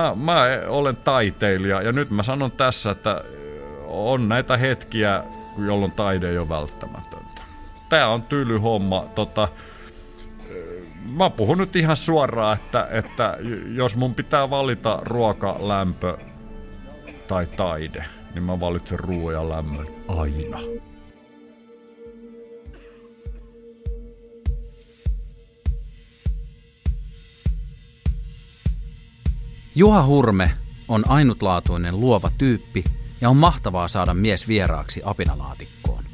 mä, mä olen taiteilija ja nyt mä sanon tässä, että on näitä hetkiä, jolloin taide ei ole välttämätöntä. Tää on tyly homma. Tota, mä puhun nyt ihan suoraan, että, että jos mun pitää valita ruoka, lämpö tai taide, niin mä valitsen ruoan ja lämmön aina. Juha Hurme on ainutlaatuinen luova tyyppi ja on mahtavaa saada mies vieraaksi apinalaatikkoon.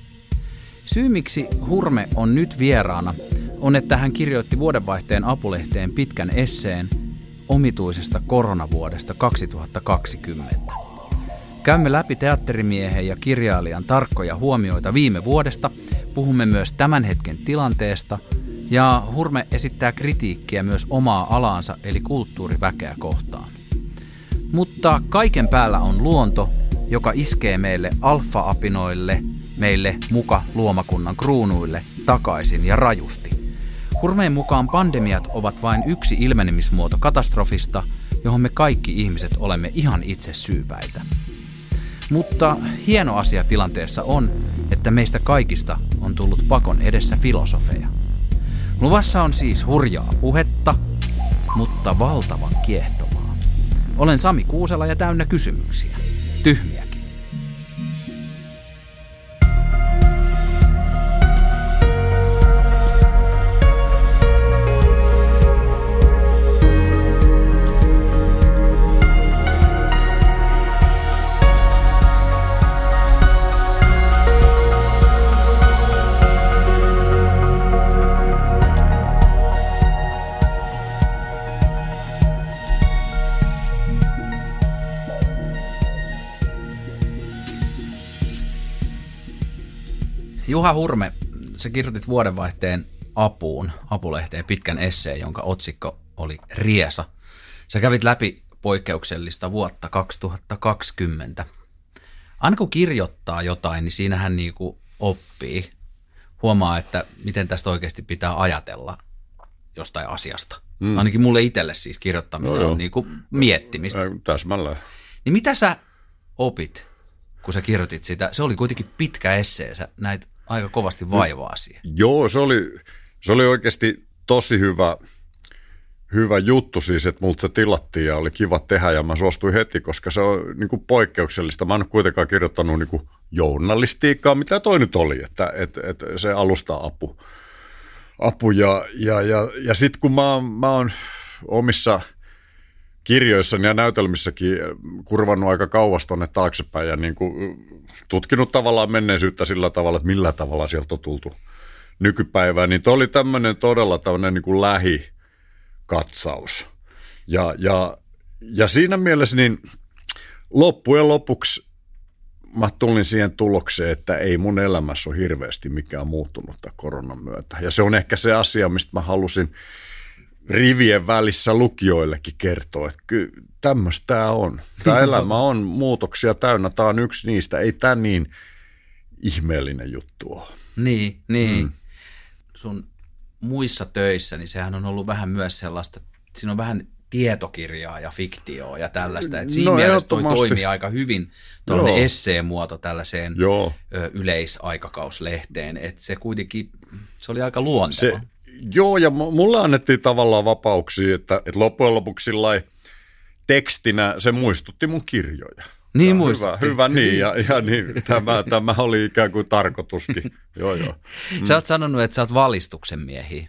Syy miksi Hurme on nyt vieraana on, että hän kirjoitti vuodenvaihteen apulehteen pitkän esseen omituisesta koronavuodesta 2020. Käymme läpi teatterimiehen ja kirjailijan tarkkoja huomioita viime vuodesta, puhumme myös tämän hetken tilanteesta ja Hurme esittää kritiikkiä myös omaa alaansa eli kulttuuriväkeä kohtaan. Mutta kaiken päällä on luonto, joka iskee meille alfa-apinoille, meille muka luomakunnan kruunuille, takaisin ja rajusti. Hurmeen mukaan pandemiat ovat vain yksi ilmenemismuoto katastrofista, johon me kaikki ihmiset olemme ihan itse syypäitä. Mutta hieno asia tilanteessa on, että meistä kaikista on tullut pakon edessä filosofeja. Luvassa on siis hurjaa puhetta, mutta valtavan kiehtovaa. Olen Sami Kuusela ja täynnä kysymyksiä. Tyhmiä. Juha Hurme, sä kirjoitit vuodenvaihteen apuun, apulehteen pitkän esseen, jonka otsikko oli Riesa. Sä kävit läpi poikkeuksellista vuotta 2020. Aina kun kirjoittaa jotain, niin siinähän niinku oppii. Huomaa, että miten tästä oikeasti pitää ajatella jostain asiasta. Mm. Ainakin mulle itselle siis kirjoittaminen no, on niinku miettimistä. Täsmälleen. Niin mitä sä opit, kun sä kirjoitit sitä? Se oli kuitenkin pitkä essee. Sä näit aika kovasti vaivaa siihen. Joo, se oli, se oli oikeasti tosi hyvä, hyvä juttu siis, että multa se tilattiin ja oli kiva tehdä ja mä suostuin heti, koska se on niin kuin poikkeuksellista. Mä en ole kuitenkaan kirjoittanut niin kuin journalistiikkaa, mitä toi nyt oli, että, että, että se alusta apu. apu ja, ja, ja, ja sitten kun mä, mä oon omissa – kirjoissani ja näytelmissäkin kurvannut aika kauas tuonne taaksepäin ja niin kuin tutkinut tavallaan menneisyyttä sillä tavalla, että millä tavalla sieltä on tultu nykypäivään, niin tuo oli tämmöinen todella tämmöinen niin kuin lähikatsaus. Ja, ja, ja siinä mielessä niin loppujen lopuksi mä tulin siihen tulokseen, että ei mun elämässä ole hirveästi mikään muuttunut koronan myötä. Ja se on ehkä se asia, mistä mä halusin rivien välissä lukijoillekin kertoo, että kyllä tämmöistä tämä on. Tämä elämä on muutoksia täynnä, tämä on yksi niistä. Ei tämä niin ihmeellinen juttu ole. Niin, niin. Mm. Sun muissa töissä, niin sehän on ollut vähän myös sellaista, siinä on vähän tietokirjaa ja fiktioa ja tällaista. Et siinä no, mielessä toi toimii aika hyvin tuollainen esseen muoto tällaiseen Joo. yleisaikakauslehteen. Että se kuitenkin, se oli aika luonteva. Se, Joo, ja mulle annettiin tavallaan vapauksia, että, että loppujen lopuksi tekstinä se muistutti mun kirjoja. Niin muistutti. Hyvä, hyvä niin, ja, ja niin, tämä, tämä oli ikään kuin tarkoituskin. joo, joo. Mm. Sä oot sanonut, että sä oot valistuksen miehiä.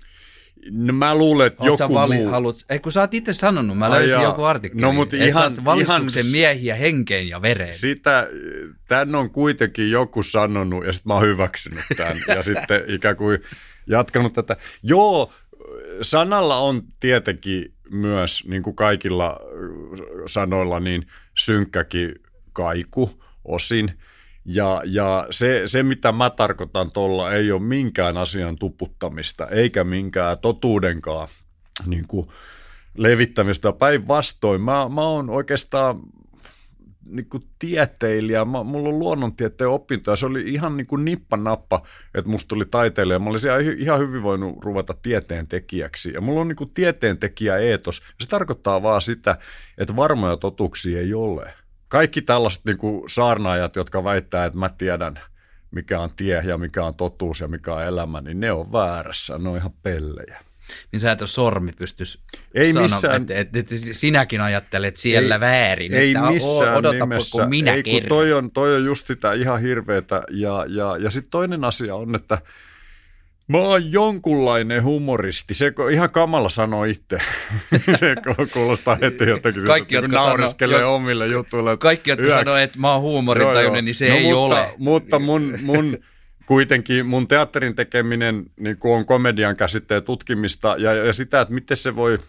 No mä luulen, että Oot joku vali, muu... Haluat, ei kun sä oot itse sanonut, mä löysin Ai joku artikkeli, no, mutta ihan, sä oot valistuksen ihan, miehiä henkeen ja vereen. Sitä, tän on kuitenkin joku sanonut ja sitten mä oon hyväksynyt tämän ja sitten ikään kuin jatkanut tätä. Joo, sanalla on tietenkin myös, niin kuin kaikilla sanoilla, niin synkkäkin kaiku osin. Ja, ja se, se, mitä mä tarkoitan tuolla, ei ole minkään asian tuputtamista, eikä minkään totuudenkaan niin kuin levittämistä. Päinvastoin, mä, mä oon oikeastaan niin kuin tieteilijä. Mä, mulla on luonnontieteen opintoja. Se oli ihan niin kuin nippa-nappa, että musta tuli taiteilija. Mä olisin ihan hyvin voinut ruveta tieteen tekijäksi. Ja mulla on niin kuin tieteentekijä eetos. Se tarkoittaa vaan sitä, että varmoja totuuksia ei ole. Kaikki tällaiset niin kuin saarnaajat, jotka väittää, että mä tiedän, mikä on tie ja mikä on totuus ja mikä on elämä, niin ne on väärässä. Ne on ihan pellejä niin sä et ole sormi pystyisi ei sanoa, missään, että, että, että sinäkin ajattelet siellä ei, väärin, ei että missään odota, nimessä. kun minä ei, kun toi, on, toi on just sitä ihan hirveetä. Ja, ja, ja sitten toinen asia on, että Mä oon jonkunlainen humoristi. Se ihan kamala sanoo itse. se kuulostaa heti jotenkin, kaikki, että naureskelee sano, omille jutuille. Kaikki, jotka yhä... sanoo, että mä oon huumorintajuinen, niin se no, ei mutta, ole. Mutta mun, mun kuitenkin mun teatterin tekeminen niin on komedian käsitteen tutkimista ja, ja sitä, että miten se voi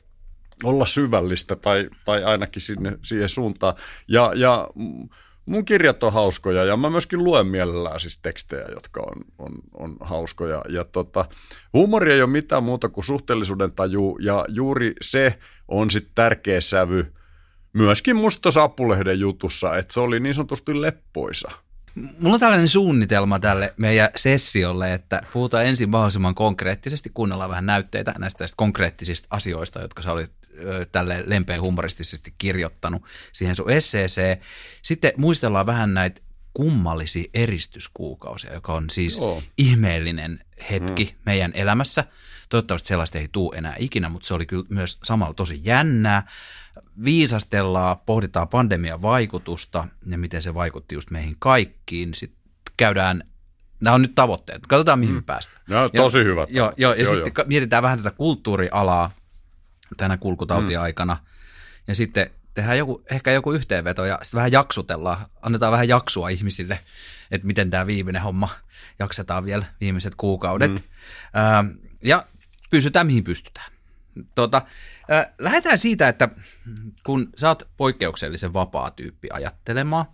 olla syvällistä tai, tai ainakin sinne, siihen suuntaan. Ja, ja mun kirjat on hauskoja ja mä myöskin luen mielellään siis tekstejä, jotka on, on, on hauskoja. Ja tota, huumori ei ole mitään muuta kuin suhteellisuuden taju ja juuri se on sitten tärkeä sävy myöskin musta Sapulehden jutussa, että se oli niin sanotusti leppoisa. Mulla on tällainen suunnitelma tälle meidän sessiolle, että puhutaan ensin mahdollisimman konkreettisesti, kuunnellaan vähän näytteitä näistä konkreettisista asioista, jotka sä olit tälle lempeän humoristisesti kirjoittanut siihen sun esseeseen. Sitten muistellaan vähän näitä kummallisia eristyskuukausia, joka on siis Joo. ihmeellinen hetki mm. meidän elämässä. Toivottavasti sellaista ei tule enää ikinä, mutta se oli kyllä myös samalla tosi jännää viisastellaan, pohditaan pandemian vaikutusta ja miten se vaikutti just meihin kaikkiin. Sitten käydään, nämä on nyt tavoitteet, katsotaan mihin mm. päästään. No, tosi ja, hyvät. Joo, joo, ja joo, sitten joo. mietitään vähän tätä kulttuurialaa tänä kulkutautiaikana. Mm. Ja sitten tehdään joku, ehkä joku yhteenveto ja sitten vähän jaksutellaan, annetaan vähän jaksua ihmisille, että miten tämä viimeinen homma jaksetaan vielä viimeiset kuukaudet. Mm. Ja pysytään mihin pystytään. Tota, äh, lähdetään siitä, että kun sä oot poikkeuksellisen vapaa tyyppi ajattelemaan,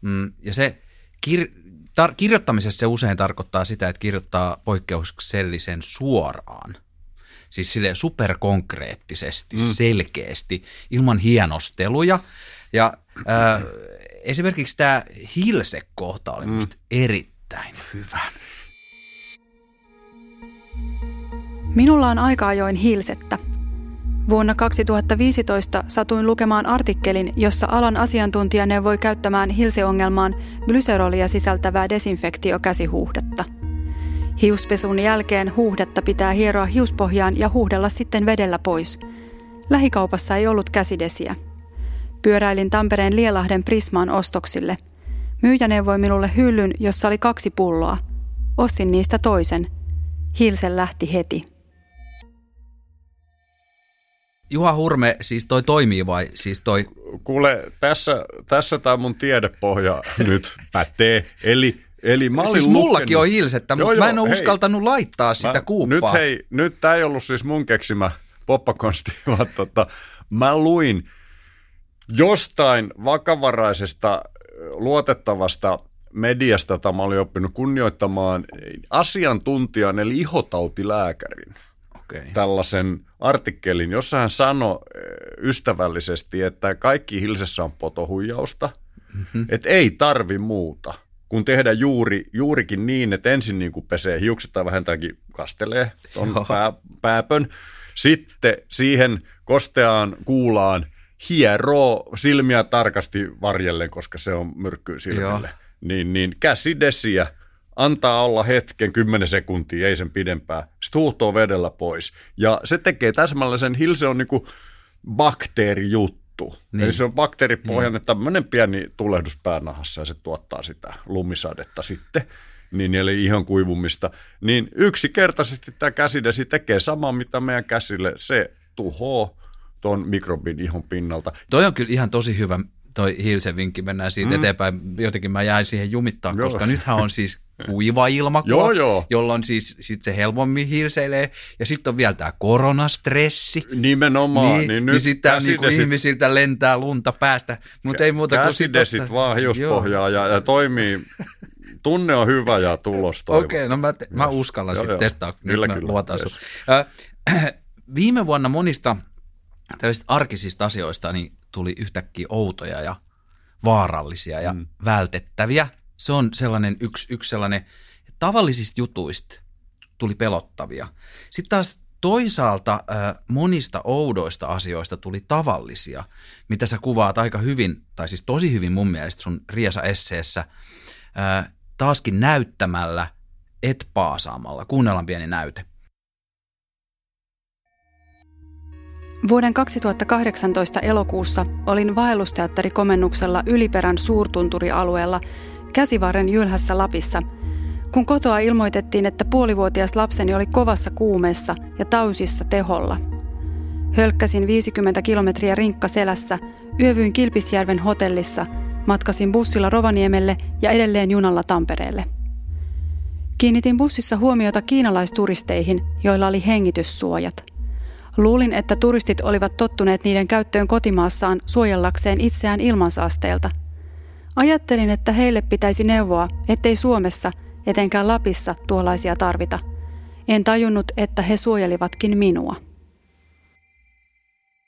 mm, ja se kir- tar- kirjoittamisessa se usein tarkoittaa sitä, että kirjoittaa poikkeuksellisen suoraan. Siis sille superkonkreettisesti, mm. selkeästi, ilman hienosteluja. Ja äh, esimerkiksi tämä Hilse-kohta oli mm. erittäin hyvä. Minulla on aika ajoin hilsettä. Vuonna 2015 satuin lukemaan artikkelin, jossa alan asiantuntija neuvoi käyttämään hilseongelmaan glyserolia sisältävää desinfektiokäsihuhdetta. Hiuspesun jälkeen huhdetta pitää hieroa hiuspohjaan ja huhdella sitten vedellä pois. Lähikaupassa ei ollut käsidesiä. Pyöräilin Tampereen Lielahden Prismaan ostoksille. Myyjä neuvoi minulle hyllyn, jossa oli kaksi pulloa. Ostin niistä toisen. Hilse lähti heti. Juha Hurme, siis toi toimii vai siis toi? Kuule, tässä, tässä tämä mun tiedepohja nyt pätee. Eli Eli mä siis lukenut... mullakin on hilsettä, mutta mä en ole hei, uskaltanut laittaa sitä mä, kuuppaa. Nyt hei, nyt tämä ei ollut siis mun keksimä poppakonsti, vaan tota, mä luin jostain vakavaraisesta, luotettavasta mediasta, jota mä olin oppinut kunnioittamaan asiantuntijan eli ihotautilääkärin okay. tällaisen artikkelin, jossa hän sanoi eh, ystävällisesti, että kaikki hilsessä on potohuijausta, mm-hmm. että ei tarvi muuta kun tehdä juuri, juurikin niin, että ensin niin kuin pesee hiukset tai vähintäänkin kastelee tuon pää, pääpön. Sitten siihen kosteaan kuulaan hieroo silmiä tarkasti varjellen, koska se on myrkkyy silmille. Niin, niin käsidesiä antaa olla hetken, 10 sekuntia, ei sen pidempää. Sitten vedellä pois. Ja se tekee täsmällisen, hilse on niinku bakteerijuttu. Niin. Eli se on bakteeripohjainen niin. tämmöinen pieni tulehdus päänahassa ja se tuottaa sitä lumisadetta sitten niin eli ihan kuivumista, niin yksinkertaisesti tämä käsidesi tekee samaa, mitä meidän käsille. Se tuhoaa tuon mikrobin ihon pinnalta. Toi on kyllä ihan tosi hyvä toi Hilsen vinkki, mennään siitä mm. eteenpäin. Jotenkin mä jäin siihen jumittaa, joo. koska nythän on siis kuiva ilmakuva, joo, joo. jolloin siis sit se helpommin hilseilee. Ja sitten on vielä tämä koronastressi. Nimenomaan. Niin, niin, niin sitten niinku ihmisiltä lentää lunta päästä, mutta ei muuta kuin Käsidesit vaan hiuspohjaa ja, ja toimii Tunne on hyvä ja tulos Okei, okay, no mä, te, mä uskallan sitten testaa. Kyllä, Nyt kyllä. Luotan yes. äh, viime vuonna monista tällaisista arkisista asioista niin tuli yhtäkkiä outoja ja vaarallisia ja mm. vältettäviä. Se on sellainen yksi, yksi sellainen, tavallisista jutuista tuli pelottavia. Sitten taas toisaalta monista oudoista asioista tuli tavallisia, mitä sä kuvaat aika hyvin, tai siis tosi hyvin mun mielestä sun Riesa-esseessä, taaskin näyttämällä, et paasaamalla. Kuunnellaan pieni näyte. Vuoden 2018 elokuussa olin vaellusteatterikomennuksella Yliperän suurtunturialueella Käsivarren Jylhässä Lapissa, kun kotoa ilmoitettiin, että puolivuotias lapseni oli kovassa kuumeessa ja tausissa teholla. Hölkkäsin 50 kilometriä rinkka selässä, yövyin Kilpisjärven hotellissa, matkasin bussilla Rovaniemelle ja edelleen junalla Tampereelle. Kiinnitin bussissa huomiota kiinalaisturisteihin, joilla oli hengityssuojat – Luulin, että turistit olivat tottuneet niiden käyttöön kotimaassaan suojellakseen itseään ilmansaasteelta. Ajattelin, että heille pitäisi neuvoa, ettei Suomessa, etenkään Lapissa, tuollaisia tarvita. En tajunnut, että he suojelivatkin minua.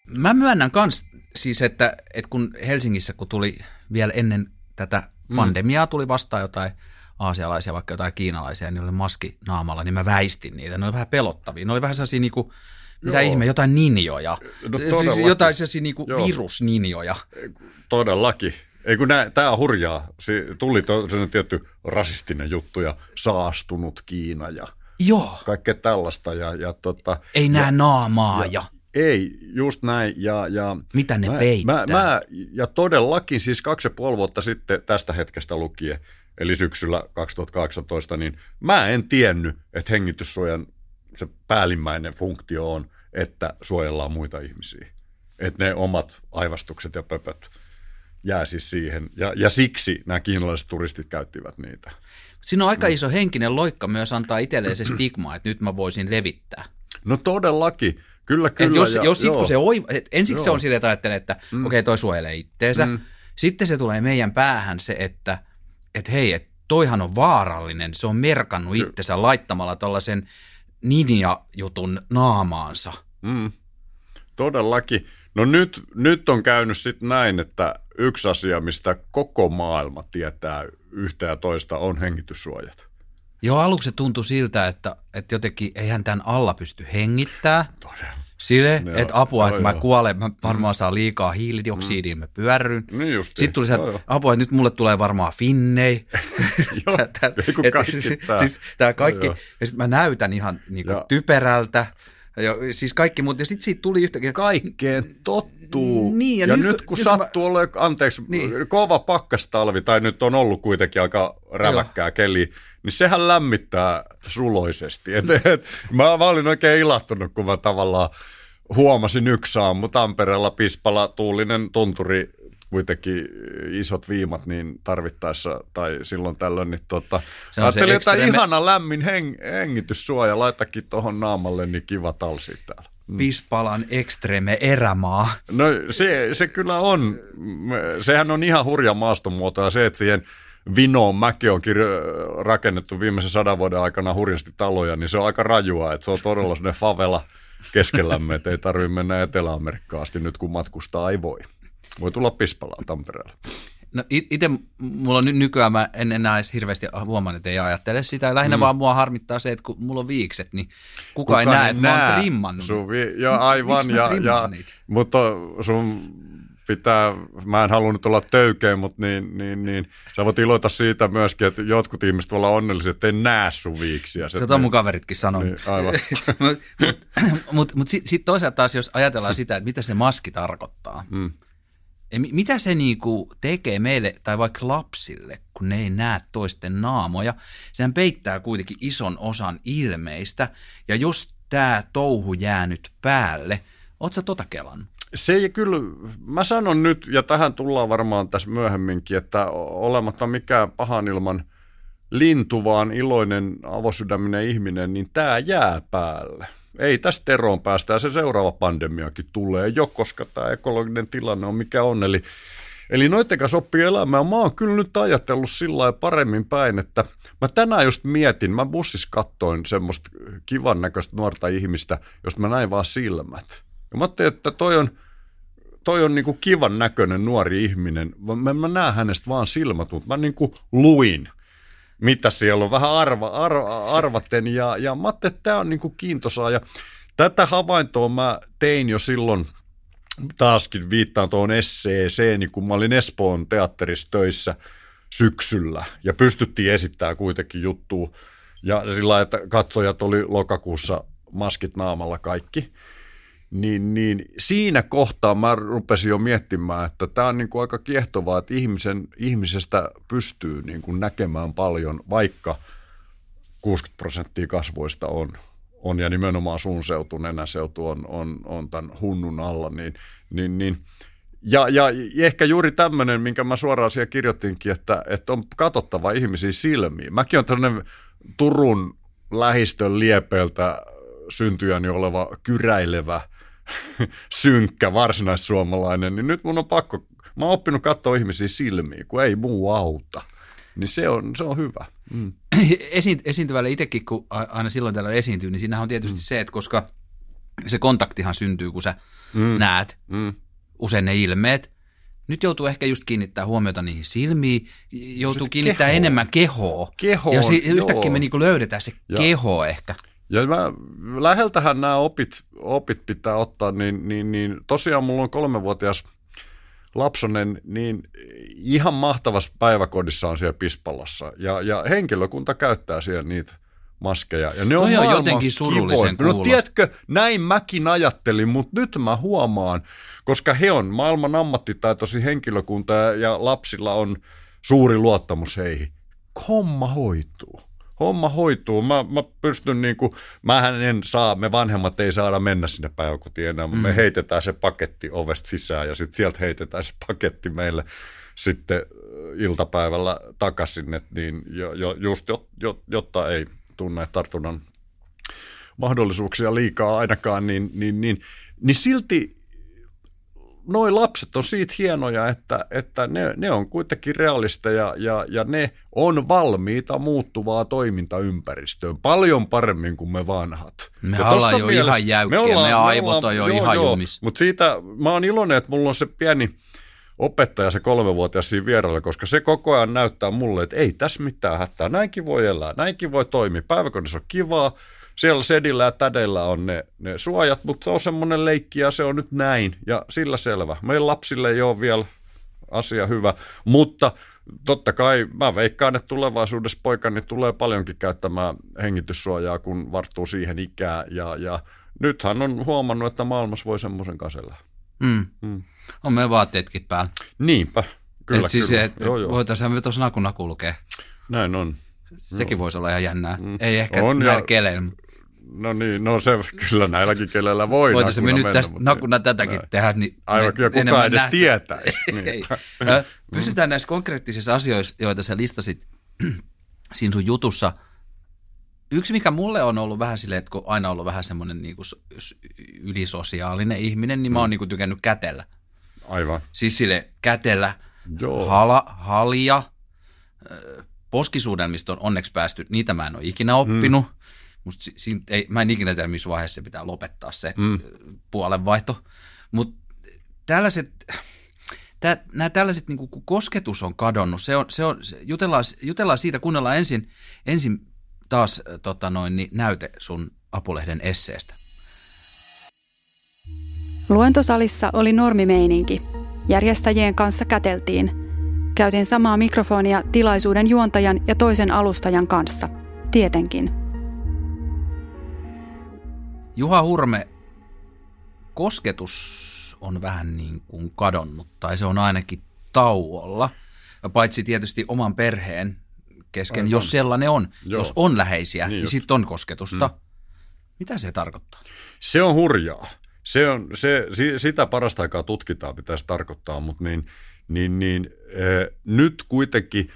Mä myönnän kans siis, että, että kun Helsingissä, kun tuli vielä ennen tätä mm. pandemiaa, tuli vastaan jotain aasialaisia, vaikka jotain kiinalaisia, niin oli maski naamalla, niin mä väistin niitä. Ne oli vähän pelottavia. Ne oli vähän sellaisia niinku, mitä Joo. ihme, jotain ninjoja. No, siis jotain sellaisia niinku virusninjoja. Todellakin. Ei kun tämä on hurjaa. Se tuli sellainen tietty rasistinen juttu ja saastunut Kiina ja Joo. kaikkea tällaista. Ja, ja tota, Ei näe naamaa ja, ja ei, just näin. Ja, ja Mitä ne mä, peittää? Mä, mä, ja todellakin siis kaksi ja puoli vuotta sitten tästä hetkestä lukien, eli syksyllä 2018, niin mä en tiennyt, että hengityssuojan se päällimmäinen funktio on, että suojellaan muita ihmisiä. Että ne omat aivastukset ja pöpöt jää siis siihen. Ja, ja siksi nämä kiinalaiset turistit käyttivät niitä. Siinä on aika iso henkinen loikka myös antaa itselleen se stigma, että nyt mä voisin levittää. No todellakin. Kyllä, kyllä. Et jos, ja, jos sit, kun se oi, et ensiksi joo. se on sille, että ajattelee, että mm. okei, okay, toi suojelee itteensä. Mm. Sitten se tulee meidän päähän se, että et hei, et toihan on vaarallinen. Se on merkannut itsensä laittamalla tuollaisen ninja-jutun naamaansa. Mm. Todellakin. No nyt, nyt on käynyt sitten näin, että yksi asia, mistä koko maailma tietää yhtä ja toista, on hengityssuojat. Joo, aluksi tuntui siltä, että, että jotenkin eihän tämän alla pysty hengittää. Todella. Sille, joo, että apua, että mä kuolen, mä varmaan mm. saa liikaa hiilidioksidia, mm. mä pyörryn. Niin Sitten tuli se, että apua, että nyt mulle tulee varmaan finnei. joo, tää, kaikki siis, siis, tää kaikki, joo, ja sitten mä näytän ihan niinku typerältä. Ja, siis kaikki, mutta ja sitten siitä tuli yhtäkkiä... Kaikkeen tottuu. Niin, ja, ja nyt, nyt kun nyt sattuu mä... olemaan, anteeksi, niin. kova pakkastalvi, tai nyt on ollut kuitenkin aika räväkkää keli, niin sehän lämmittää suloisesti. Et, et, mä, mä olin oikein ilahtunut, kun mä tavallaan huomasin yksi aamu Tampereella Pispala, tuulinen tunturi, kuitenkin isot viimat niin tarvittaessa tai silloin tällöin, niin tota, se on ajattelin, että ekstreme... ihana lämmin heng, hengityssuoja, laitakin tuohon naamalle, niin kiva talsi täällä. Mm. Pispalan ekstreme erämaa. No se, se kyllä on, sehän on ihan hurja maastomuoto ja se, että siihen Vinoon mäki on kir- rakennettu viimeisen sadan vuoden aikana hurjasti taloja, niin se on aika rajua, että se on todella sellainen favela keskellämme, että ei tarvitse mennä Etelä-Amerikkaan asti nyt, kun matkustaa ei voi. Voi tulla Pispalaan Tampereella. No itse mulla on nykyään, mä en enää edes hirveästi huomannut, että ei ajattele sitä. Lähinnä mm. vaan mua harmittaa se, että kun mulla on viikset, niin kuka, kuka ei näe, että mä oon trimmannut. Sun vi- ja aivan, ja, ja, mutta sun pitää, mä en halunnut olla töykeä, mutta niin, niin, niin, sä voit iloita siitä myöskin, että jotkut ihmiset voi olla onnellisia, että ei näe sun viiksiä. Se on mun kaveritkin sanonut. Niin, aivan. mutta mut, mut, mut sitten sit toisaalta taas, jos ajatellaan sitä, että mitä se maski tarkoittaa, mm. Mitä se niinku tekee meille tai vaikka lapsille, kun ne ei näe toisten naamoja, sehän peittää kuitenkin ison osan ilmeistä, ja jos tämä touhu jää nyt päälle, oot sä tota kelannut? se ei kyllä, mä sanon nyt, ja tähän tullaan varmaan tässä myöhemminkin, että olematta mikään pahan ilman lintu, vaan iloinen avosydäminen ihminen, niin tämä jää päälle. Ei tästä eroon päästä, ja se seuraava pandemiakin tulee jo, koska tämä ekologinen tilanne on mikä on. Eli, eli noiden kanssa oppii elämään. Mä oon kyllä nyt ajatellut sillä paremmin päin, että mä tänään just mietin, mä bussissa kattoin semmoista kivan näköistä nuorta ihmistä, josta mä näin vaan silmät. Ja mä ajattelin, että toi on toi on niinku kivan näköinen nuori ihminen. Mä, mä näen hänestä vaan silmätut. Mä niinku luin, mitä siellä on, vähän arva, arva, arvaten. Ja, ja mä ajattelin, että tämä on niinku kiintosaa. Ja tätä havaintoa mä tein jo silloin, taaskin viittaan tuohon esseeseen, kun mä olin Espoon teatterissa töissä syksyllä. Ja pystyttiin esittämään kuitenkin juttua. Ja sillä että katsojat oli lokakuussa maskit naamalla kaikki niin, niin siinä kohtaa mä rupesin jo miettimään, että tämä on niin kuin aika kiehtovaa, että ihmisen, ihmisestä pystyy niin kuin näkemään paljon, vaikka 60 prosenttia kasvoista on, on ja nimenomaan sun seutu, nenäseutu on, on, on tämän hunnun alla, niin, niin, niin ja, ja ehkä juuri tämmöinen, minkä mä suoraan siellä kirjoitinkin, että, että on katsottava ihmisiä silmiin. Mäkin on tämmöinen Turun lähistön liepeiltä syntyjäni oleva kyräilevä – synkkä varsinaissuomalainen, niin nyt mun on pakko, mä oon oppinut katsoa ihmisiä silmiin, kun ei muu auta. Niin se on, se on hyvä. Mm. Esi- esiintyvälle itsekin, kun aina silloin täällä esiintyy, niin siinähän on tietysti mm. se, että koska se kontaktihan syntyy, kun sä mm. näet mm. usein ne ilmeet, nyt joutuu ehkä just kiinnittää huomiota niihin silmiin, joutuu kiinnittää kehoon. enemmän kehoa. Kehoon, ja si- yhtäkkiä me niinku löydetään se ja. keho ehkä. Ja mä, läheltähän nämä opit, opit pitää ottaa, niin, niin, niin tosiaan mulla on kolmevuotias lapsonen, niin ihan mahtavassa päiväkodissa on siellä Pispalassa. Ja, ja henkilökunta käyttää siellä niitä maskeja. Ja ne on, on jotenkin surullisen No tiedätkö, näin mäkin ajattelin, mutta nyt mä huomaan, koska he on maailman ammattitaitoisi henkilökunta ja lapsilla on suuri luottamus heihin. Homma hoituu homma hoituu. Mä, mä pystyn niin kuin, mähän en saa, me vanhemmat ei saada mennä sinne päiväkotiin enää, mm. me heitetään se paketti ovesta sisään ja sitten sieltä heitetään se paketti meille sitten iltapäivällä takaisin, että niin jo, jo, just jo, jotta ei tunne tartunnan mahdollisuuksia liikaa ainakaan, niin, niin, niin, niin silti noi lapset on siitä hienoja, että, että ne, ne on kuitenkin realisteja ja, ja ne on valmiita muuttuvaa toimintaympäristöön paljon paremmin kuin me vanhat. Me ollaan jo mielessä, ihan jäykkiä, me, ollaan, me aivot on jo joo, ihan joo, Mutta siitä mä oon iloinen, että mulla on se pieni opettaja, se kolmevuotias siinä vierellä, koska se koko ajan näyttää mulle, että ei tässä mitään hätää, näinkin voi elää, näinkin voi toimia, päiväkodissa on kivaa, siellä sedillä ja tädeillä on ne, ne suojat, mutta se on semmoinen leikki ja se on nyt näin ja sillä selvä. Meidän lapsille ei ole vielä asia hyvä, mutta totta kai mä veikkaan, että tulevaisuudessa poikani tulee paljonkin käyttämään hengityssuojaa, kun varttuu siihen ikään ja, ja nythän on huomannut, että maailmassa voi semmoisen kasella. Mm. Mm. On meidän vaatteetkin päällä. Niinpä, kyllä, et siis, kyllä. Et voitaisiin me tuossa nakuna kulkea. Näin on. Sekin no. voisi olla ihan jännää. Mm. Ei ehkä on, näillä ja... keleillä. No niin, no se kyllä näilläkin kelellä voi Voitaisiin me nyt tästä mutta nakuna tätäkin näin. tehdä. Niin Aivan, kyllä kukaan edes nähty. tietää. niin. Pysytään näissä konkreettisissa asioissa, joita sä listasit siinä sun jutussa. Yksi, mikä mulle on ollut vähän silleen, että kun aina ollut vähän semmoinen niin kuin ylisosiaalinen ihminen, niin mä oon mm. niin kuin tykännyt kätellä. Aivan. Siis sille kätellä Joo. Hala, halia, poskisuudelmista on onneksi päästy, niitä mä en ole ikinä oppinut. Mm. Musta si, ei, mä en ikinä tiedä, missä vaiheessa se pitää lopettaa se mm. puolenvaihto. Mutta tällaiset, tä, nämä tällaiset, niin kun kosketus on kadonnut, se on, se on, se, jutellaan, jutellaan siitä, kuunnellaan ensin, ensin taas tota noin, niin näyte sun Apulehden esseestä. Luentosalissa oli normimeininki. Järjestäjien kanssa käteltiin. Käytin samaa mikrofonia tilaisuuden juontajan ja toisen alustajan kanssa. Tietenkin – Juha Hurme, kosketus on vähän niin kuin kadonnut, tai se on ainakin tauolla. Paitsi tietysti oman perheen kesken, Aivan. jos sellainen on. Joo. Jos on läheisiä, niin, niin sitten on kosketusta. Mm. Mitä se tarkoittaa? Se on hurjaa. Se on, se, sitä parasta aikaa tutkitaan, pitäisi tarkoittaa, mutta niin, niin, niin, äh, nyt kuitenkin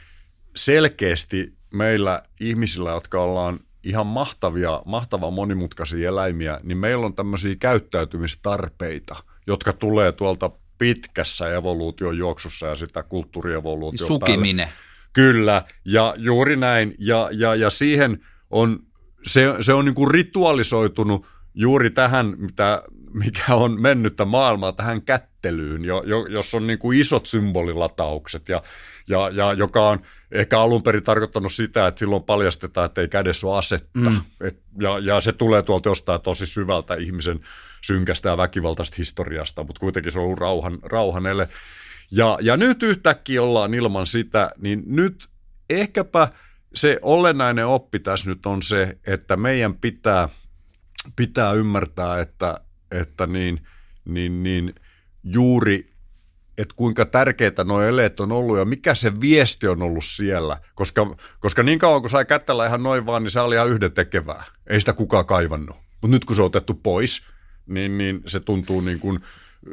selkeästi meillä ihmisillä, jotka ollaan ihan mahtavia, mahtavan monimutkaisia eläimiä, niin meillä on tämmöisiä käyttäytymistarpeita, jotka tulee tuolta pitkässä evoluution juoksussa ja sitä kulttuurievoluution Sukiminen. Päälle. Kyllä, ja juuri näin. Ja, ja, ja siihen on, se, se on niin kuin ritualisoitunut juuri tähän, mitä, mikä on mennyttä maailmaa, tähän kättelyyn, jo, jo, jos on niin kuin isot symbolilataukset ja, ja, ja joka on ehkä alun perin tarkoittanut sitä, että silloin paljastetaan, että ei kädessä ole asetta. Mm. Et, ja, ja se tulee tuolta jostain tosi syvältä ihmisen synkästä ja väkivaltaista historiasta, mutta kuitenkin se on ollut rauhan, rauhan ele. Ja, ja nyt yhtäkkiä ollaan ilman sitä, niin nyt ehkäpä se olennainen oppi tässä nyt on se, että meidän pitää, pitää ymmärtää, että, että niin, niin, niin juuri että kuinka tärkeitä nuo eleet on ollut ja mikä se viesti on ollut siellä. Koska, koska niin kauan kun sai kättellä ihan noin vaan, niin se oli ihan yhden tekevää. Ei sitä kukaan kaivannut. Mutta nyt kun se on otettu pois, niin, niin se tuntuu niin kuin,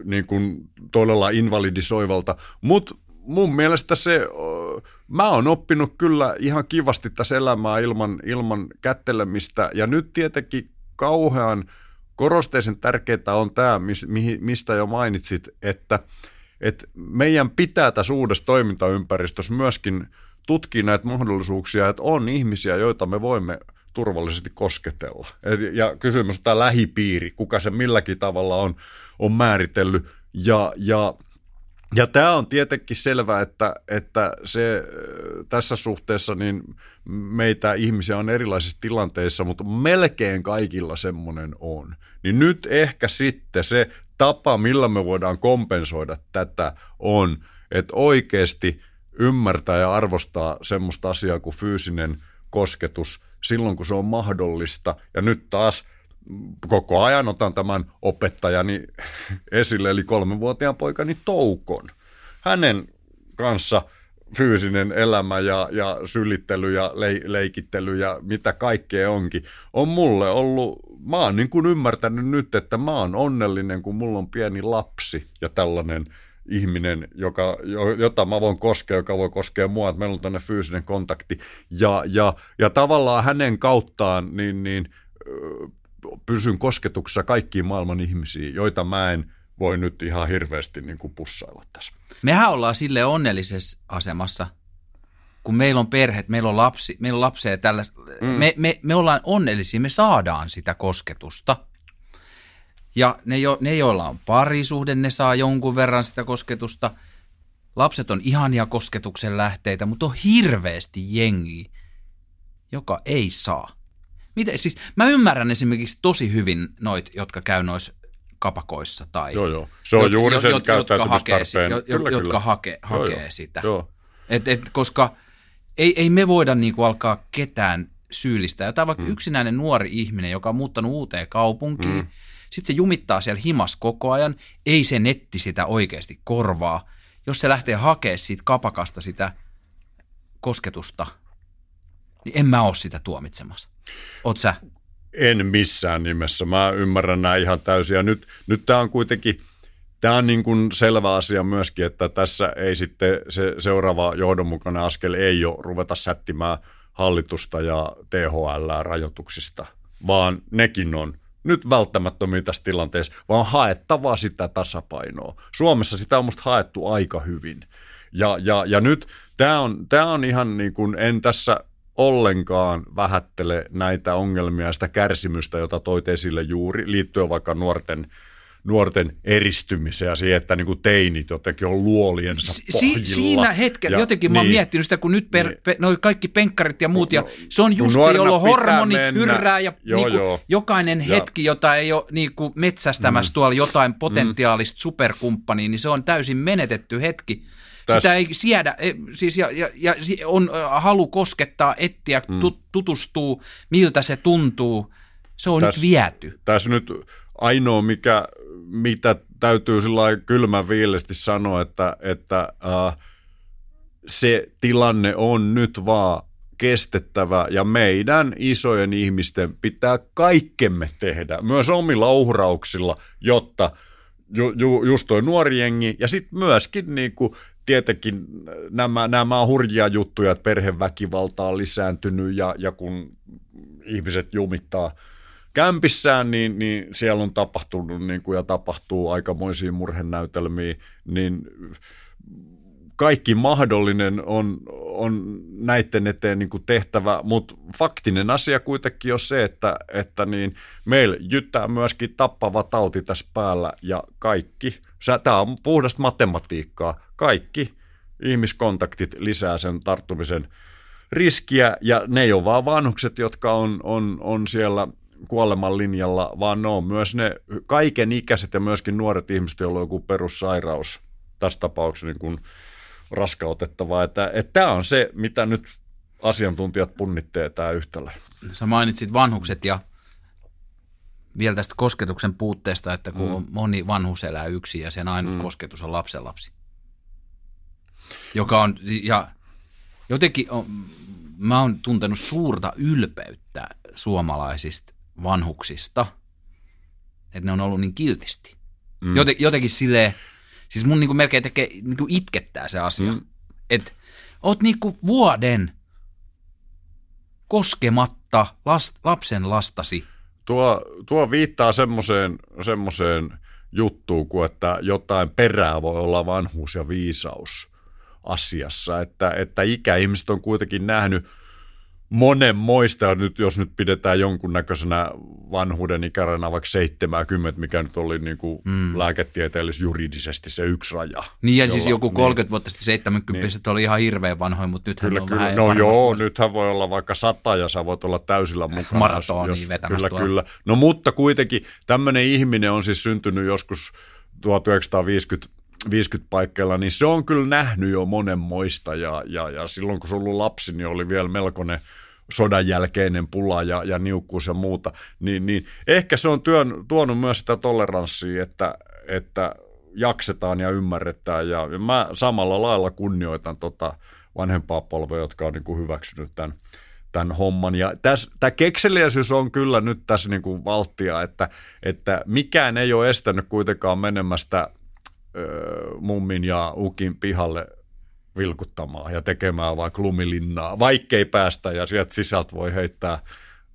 niin kuin todella invalidisoivalta. Mutta mun mielestä se, mä oon oppinut kyllä ihan kivasti tässä elämää ilman, ilman kättelemistä. Ja nyt tietenkin kauhean korosteisen tärkeää on tämä, mistä jo mainitsit, että – että meidän pitää tässä uudessa toimintaympäristössä myöskin tutkia näitä mahdollisuuksia, että on ihmisiä, joita me voimme turvallisesti kosketella. Ja kysymys on tämä lähipiiri, kuka se milläkin tavalla on, on määritellyt. Ja, ja, ja tämä on tietenkin selvää, että, että se tässä suhteessa niin meitä ihmisiä on erilaisissa tilanteissa, mutta melkein kaikilla semmoinen on. Niin nyt ehkä sitten se tapa, millä me voidaan kompensoida tätä, on, että oikeasti ymmärtää ja arvostaa semmoista asiaa kuin fyysinen kosketus silloin, kun se on mahdollista. Ja nyt taas koko ajan otan tämän opettajani esille, eli kolmenvuotiaan poikani Toukon. Hänen kanssa fyysinen elämä ja, ja sylittely ja le, leikittely ja mitä kaikkea onkin, on mulle ollut mä oon niin kuin ymmärtänyt nyt, että mä oon onnellinen, kun mulla on pieni lapsi ja tällainen ihminen, joka, jota mä voin koskea, joka voi koskea mua, että meillä on tänne fyysinen kontakti. Ja, ja, ja tavallaan hänen kauttaan niin, niin, pysyn kosketuksessa kaikkiin maailman ihmisiin, joita mä en voi nyt ihan hirveästi niin kuin pussailla tässä. Mehän ollaan sille onnellisessa asemassa, kun meillä on perhe, meillä on lapsi, meillä on lapsia ja tällaista, mm. me, me, me ollaan onnellisia, me saadaan sitä kosketusta. Ja ne, jo, ne, joilla on parisuhde, ne saa jonkun verran sitä kosketusta. Lapset on ihania kosketuksen lähteitä, mutta on hirveästi jengi, joka ei saa. Miten, siis, mä ymmärrän esimerkiksi tosi hyvin noit, jotka käy noissa kapakoissa tai... Joo, joo. Se on jo, juuri sen jo, jotka hakee, jo, kyllä, jotka kyllä. Hake, hakee joo, sitä. Joo. Et, et, koska ei, ei me voida niin kuin alkaa ketään syyllistää. Jotain vaikka mm. yksinäinen nuori ihminen, joka on muuttanut uuteen kaupunkiin, mm. sitten se jumittaa siellä himas koko ajan, ei se netti sitä oikeasti korvaa. Jos se lähtee hakemaan siitä kapakasta sitä kosketusta, niin en mä ole sitä tuomitsemassa. Oot sä? En missään nimessä. Mä ymmärrän nämä ihan täysin. Ja nyt, nyt tämä on kuitenkin – Tämä on niin kuin selvä asia myöskin, että tässä ei sitten se seuraava johdonmukainen askel ei ole ruveta sättimään hallitusta ja THL rajoituksista, vaan nekin on nyt välttämättömiä tässä tilanteessa, vaan haettava sitä tasapainoa. Suomessa sitä on musta haettu aika hyvin. Ja, ja, ja nyt tämä on, tämä on ihan niin kuin, en tässä ollenkaan vähättele näitä ongelmia ja sitä kärsimystä, jota toit esille juuri liittyen vaikka nuorten nuorten eristymiseen ja siihen, että niin kuin teinit jotenkin on luoliensa si- Siinä hetkellä, ja, jotenkin niin, mä oon niin. miettinyt sitä, kun nyt per, niin, pe, noi kaikki penkkarit ja muut, no, ja se on just se, jolloin hormonit mennä. hyrrää ja joo, niin kuin, joo. jokainen ja. hetki, jota ei ole niin kuin metsästämässä mm. tuolla jotain mm. potentiaalista mm. superkumppania, niin se on täysin menetetty hetki. Täs... Sitä ei siedä, e, siis ja, ja, ja on halu koskettaa, etsiä, mm. tutustuu, miltä se tuntuu. Se on täs, nyt viety. Tässä nyt ainoa, mikä, mitä täytyy sillä kylmän viilesti sanoa, että, että äh, se tilanne on nyt vaan kestettävä ja meidän isojen ihmisten pitää kaikkemme tehdä, myös omilla uhrauksilla, jotta ju, ju, just toi nuori jengi ja sitten myöskin niin kuin, tietenkin nämä, nämä on hurjia juttuja, että perheväkivalta on lisääntynyt ja, ja kun ihmiset jumittaa – kämpissään, niin, niin siellä on tapahtunut niin kuin, ja tapahtuu aikamoisia murhenäytelmiä, niin kaikki mahdollinen on, on näiden eteen niin tehtävä, mutta faktinen asia kuitenkin on se, että, että niin meillä jyttää myöskin tappava tauti tässä päällä ja kaikki, tämä on puhdasta matematiikkaa, kaikki ihmiskontaktit lisää sen tarttumisen riskiä ja ne ei ole vaan vanhukset, jotka on, on, on siellä kuoleman linjalla, vaan ne on myös ne kaiken ikäiset ja myöskin nuoret ihmiset, joilla on joku perussairaus, tässä tapauksessa niin kuin raskautettavaa. Että, että tämä on se, mitä nyt asiantuntijat punnittee tämä yhtälö. Sä mainitsit vanhukset ja vielä tästä kosketuksen puutteesta, että kun mm. moni vanhus elää yksin ja sen ainut mm. kosketus on lapsenlapsi. Joka on, ja jotenkin on, mä oon tuntenut suurta ylpeyttä suomalaisista vanhuksista, että ne on ollut niin kiltisti. Mm. Joten, jotenkin silleen, siis mun niinku melkein tekee, niinku itkettää se asia. Mm. Että oot niinku vuoden koskematta last, lapsen lastasi. Tuo, tuo viittaa semmoiseen, semmoiseen juttuun, kuin että jotain perää voi olla vanhuus ja viisaus asiassa. Että, että ikäihmiset on kuitenkin nähnyt – monen moista, nyt, jos nyt pidetään jonkunnäköisenä vanhuuden ikärana vaikka 70, mikä nyt oli niin kuin mm. lääketieteellis juridisesti se yksi raja. Niin, ja siis joku 30 niin, vuotta sitten 70 niin. oli ihan hirveän vanhoja, mutta nythän kyllä, on kyllä. vähän No joo, vuosi. nythän voi olla vaikka sata ja sä voit olla täysillä mukana. Maratoni jos, vetämässä Kyllä, kyllä. No mutta kuitenkin tämmöinen ihminen on siis syntynyt joskus 1950 50 paikkeilla, niin se on kyllä nähnyt jo monenmoista ja, ja, ja silloin kun se ollut lapsi, niin oli vielä melkoinen sodan jälkeinen pula ja, ja niukkuus ja muuta, niin, niin ehkä se on työn, tuonut myös sitä toleranssia, että, että jaksetaan ja ymmärretään ja, ja mä samalla lailla kunnioitan tota vanhempaa polvea, jotka on niin kuin hyväksynyt tämän, tämän homman. Ja tämä kekseliäisyys on kyllä nyt tässä niin kuin valttia, että, että mikään ei ole estänyt kuitenkaan menemästä mummin ja ukin pihalle vilkuttamaan ja tekemään vaikka lumilinnaa, vaikkei päästä ja sieltä sisältä voi heittää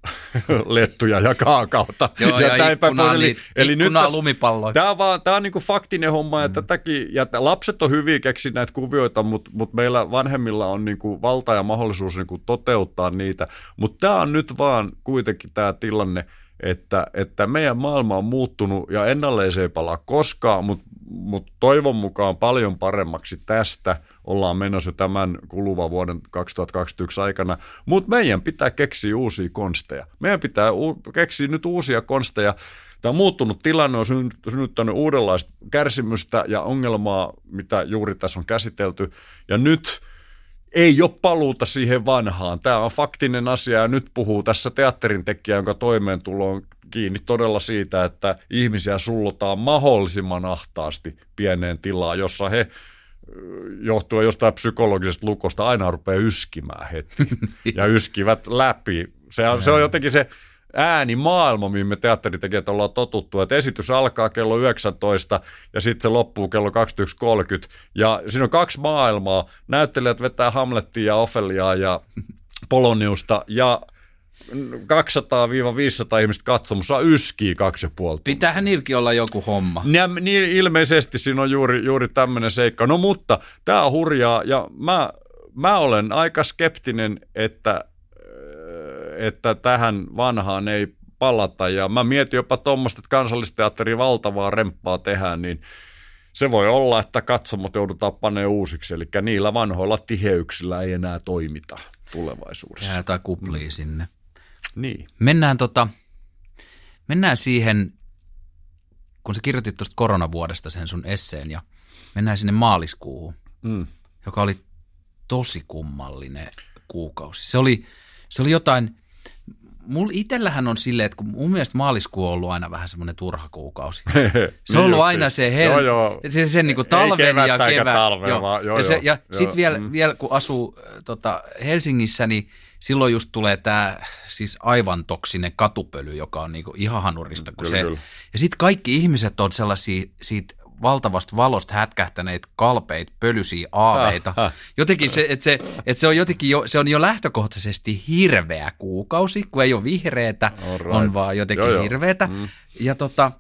lettuja ja kaakaota. Joo, ja, ja ikkuna, eli, eli nyt lumipalloja. Tämä on, vaan, tämä on niin kuin faktinen homma, ja mm. tätäkin, ja lapset on hyviä keksiä näitä kuvioita, mutta, mutta meillä vanhemmilla on niin kuin valta ja mahdollisuus niin kuin toteuttaa niitä. Mutta tämä on nyt vaan kuitenkin tämä tilanne, että, että meidän maailma on muuttunut ja ennalleen se ei palaa koskaan, mutta, mutta toivon mukaan paljon paremmaksi tästä ollaan menossa tämän kuluvan vuoden 2021 aikana, mutta meidän pitää keksiä uusia konsteja. Meidän pitää u- keksiä nyt uusia konsteja. Tämä muuttunut tilanne on synnyttänyt uudenlaista kärsimystä ja ongelmaa, mitä juuri tässä on käsitelty. Ja nyt ei ole paluuta siihen vanhaan. Tämä on faktinen asia ja nyt puhuu tässä teatterin tekijä, jonka toimeentulo on kiinni todella siitä, että ihmisiä sullotaan mahdollisimman ahtaasti pieneen tilaan, jossa he johtuen jostain psykologisesta lukosta aina rupeaa yskimään heti ja yskivät läpi. Se on, se on jotenkin se ääni maailma, mihin me teatteritekijät ollaan totuttu, että esitys alkaa kello 19 ja sitten se loppuu kello 21.30 ja siinä on kaksi maailmaa. Näyttelijät vetää Hamlettia ja Ofeliaa ja Poloniusta ja 200-500 ihmistä katsomussa yskii kaksi ja puoli Pitäähän niilläkin olla joku homma. Ja, niin ilmeisesti siinä on juuri, juuri tämmöinen seikka. No mutta tämä on hurjaa ja mä, mä olen aika skeptinen, että että tähän vanhaan ei palata. Ja mä mietin jopa tuommoista, että kansallisteatterin valtavaa remppaa tehdään, niin se voi olla, että katsomot joudutaan panemaan uusiksi, eli niillä vanhoilla tiheyksillä ei enää toimita tulevaisuudessa. Jää tai kuplii mm. sinne. Niin. Mennään, tota, mennään siihen, kun sä kirjoitit tuosta koronavuodesta sen sun esseen, ja mennään sinne maaliskuuhun, mm. joka oli tosi kummallinen kuukausi. Se oli, se oli jotain, mulla itsellähän on silleen, että kun mun mielestä maaliskuu on ollut aina vähän semmoinen turha kuukausi. Se on ollut aina se, hel... joo, joo. se, se niin kuin talven ja kevään. Talve, joo. Joo, ja, se, ja sitten vielä, mm. vielä kun asuu tota, Helsingissä, niin silloin just tulee tämä siis aivan toksinen katupöly, joka on niinku ihan hanurista. Kun kyllä, se, kyllä. Ja sitten kaikki ihmiset on sellaisia siitä valtavasta valosta hätkähtäneitä kalpeita, pölysiä aaveita. Ah, ah. Jotenkin se, että se, että se on jotenkin jo, se on jo lähtökohtaisesti hirveä kuukausi, kun ei ole vihreätä, right. on vaan jotenkin joo, hirveätä. Mm. Ja tota,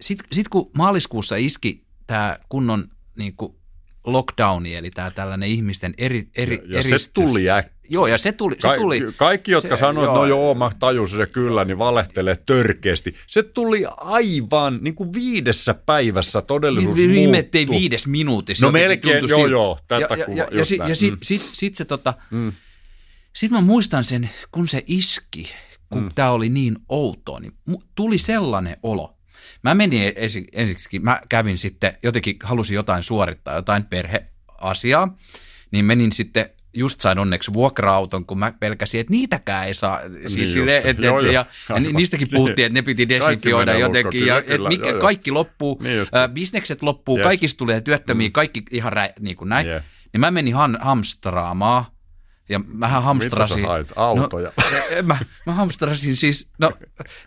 sitten sit kun maaliskuussa iski tämä kunnon niin kuin, lockdowni, eli tämä tällainen ihmisten eri, eri, Ja- ja se eristys. tuli äkkiä. Joo, ja se tuli. Se Ka- tuli kaikki, jotka se- sanoivat, että no joo, mä tajusin se kyllä, niin valehtelee törkeästi. Se tuli aivan niin kuin viidessä päivässä todellisuus Vi- Viime muuttui. viides minuutissa. No melkein, tuntui joo, joo, tätä ja, ja, kuva- ja, ja, näin. ja sit, Mm. sit, sit se tota, sit mä muistan sen, kun se iski, kun mm. tämä oli niin outoa, niin tuli sellainen olo. Mä menin ensi, ensiksikin, mä kävin sitten, jotenkin halusin jotain suorittaa, jotain perheasiaa, niin menin sitten just sain onneksi vuokra-auton, kun mä pelkäsin, että niitäkään ei saa. Siis Niin sille, et, Joo, et, joo. ja, ja ni- niistäkin puhuttiin, että ne piti desinfioida jotenkin, ja kyllä, mikä, joo, joo. kaikki loppuu, Niin ä, bisnekset loppuu, Yes. kaikista tulee työttömiä, kaikki ihan rä, niin kuin näin. Jep. Niin mä menin han, hamstraamaan, ja mähän hamstrasin. Mitä hait? Autoja? No, mä, mä hamstrasin siis, no,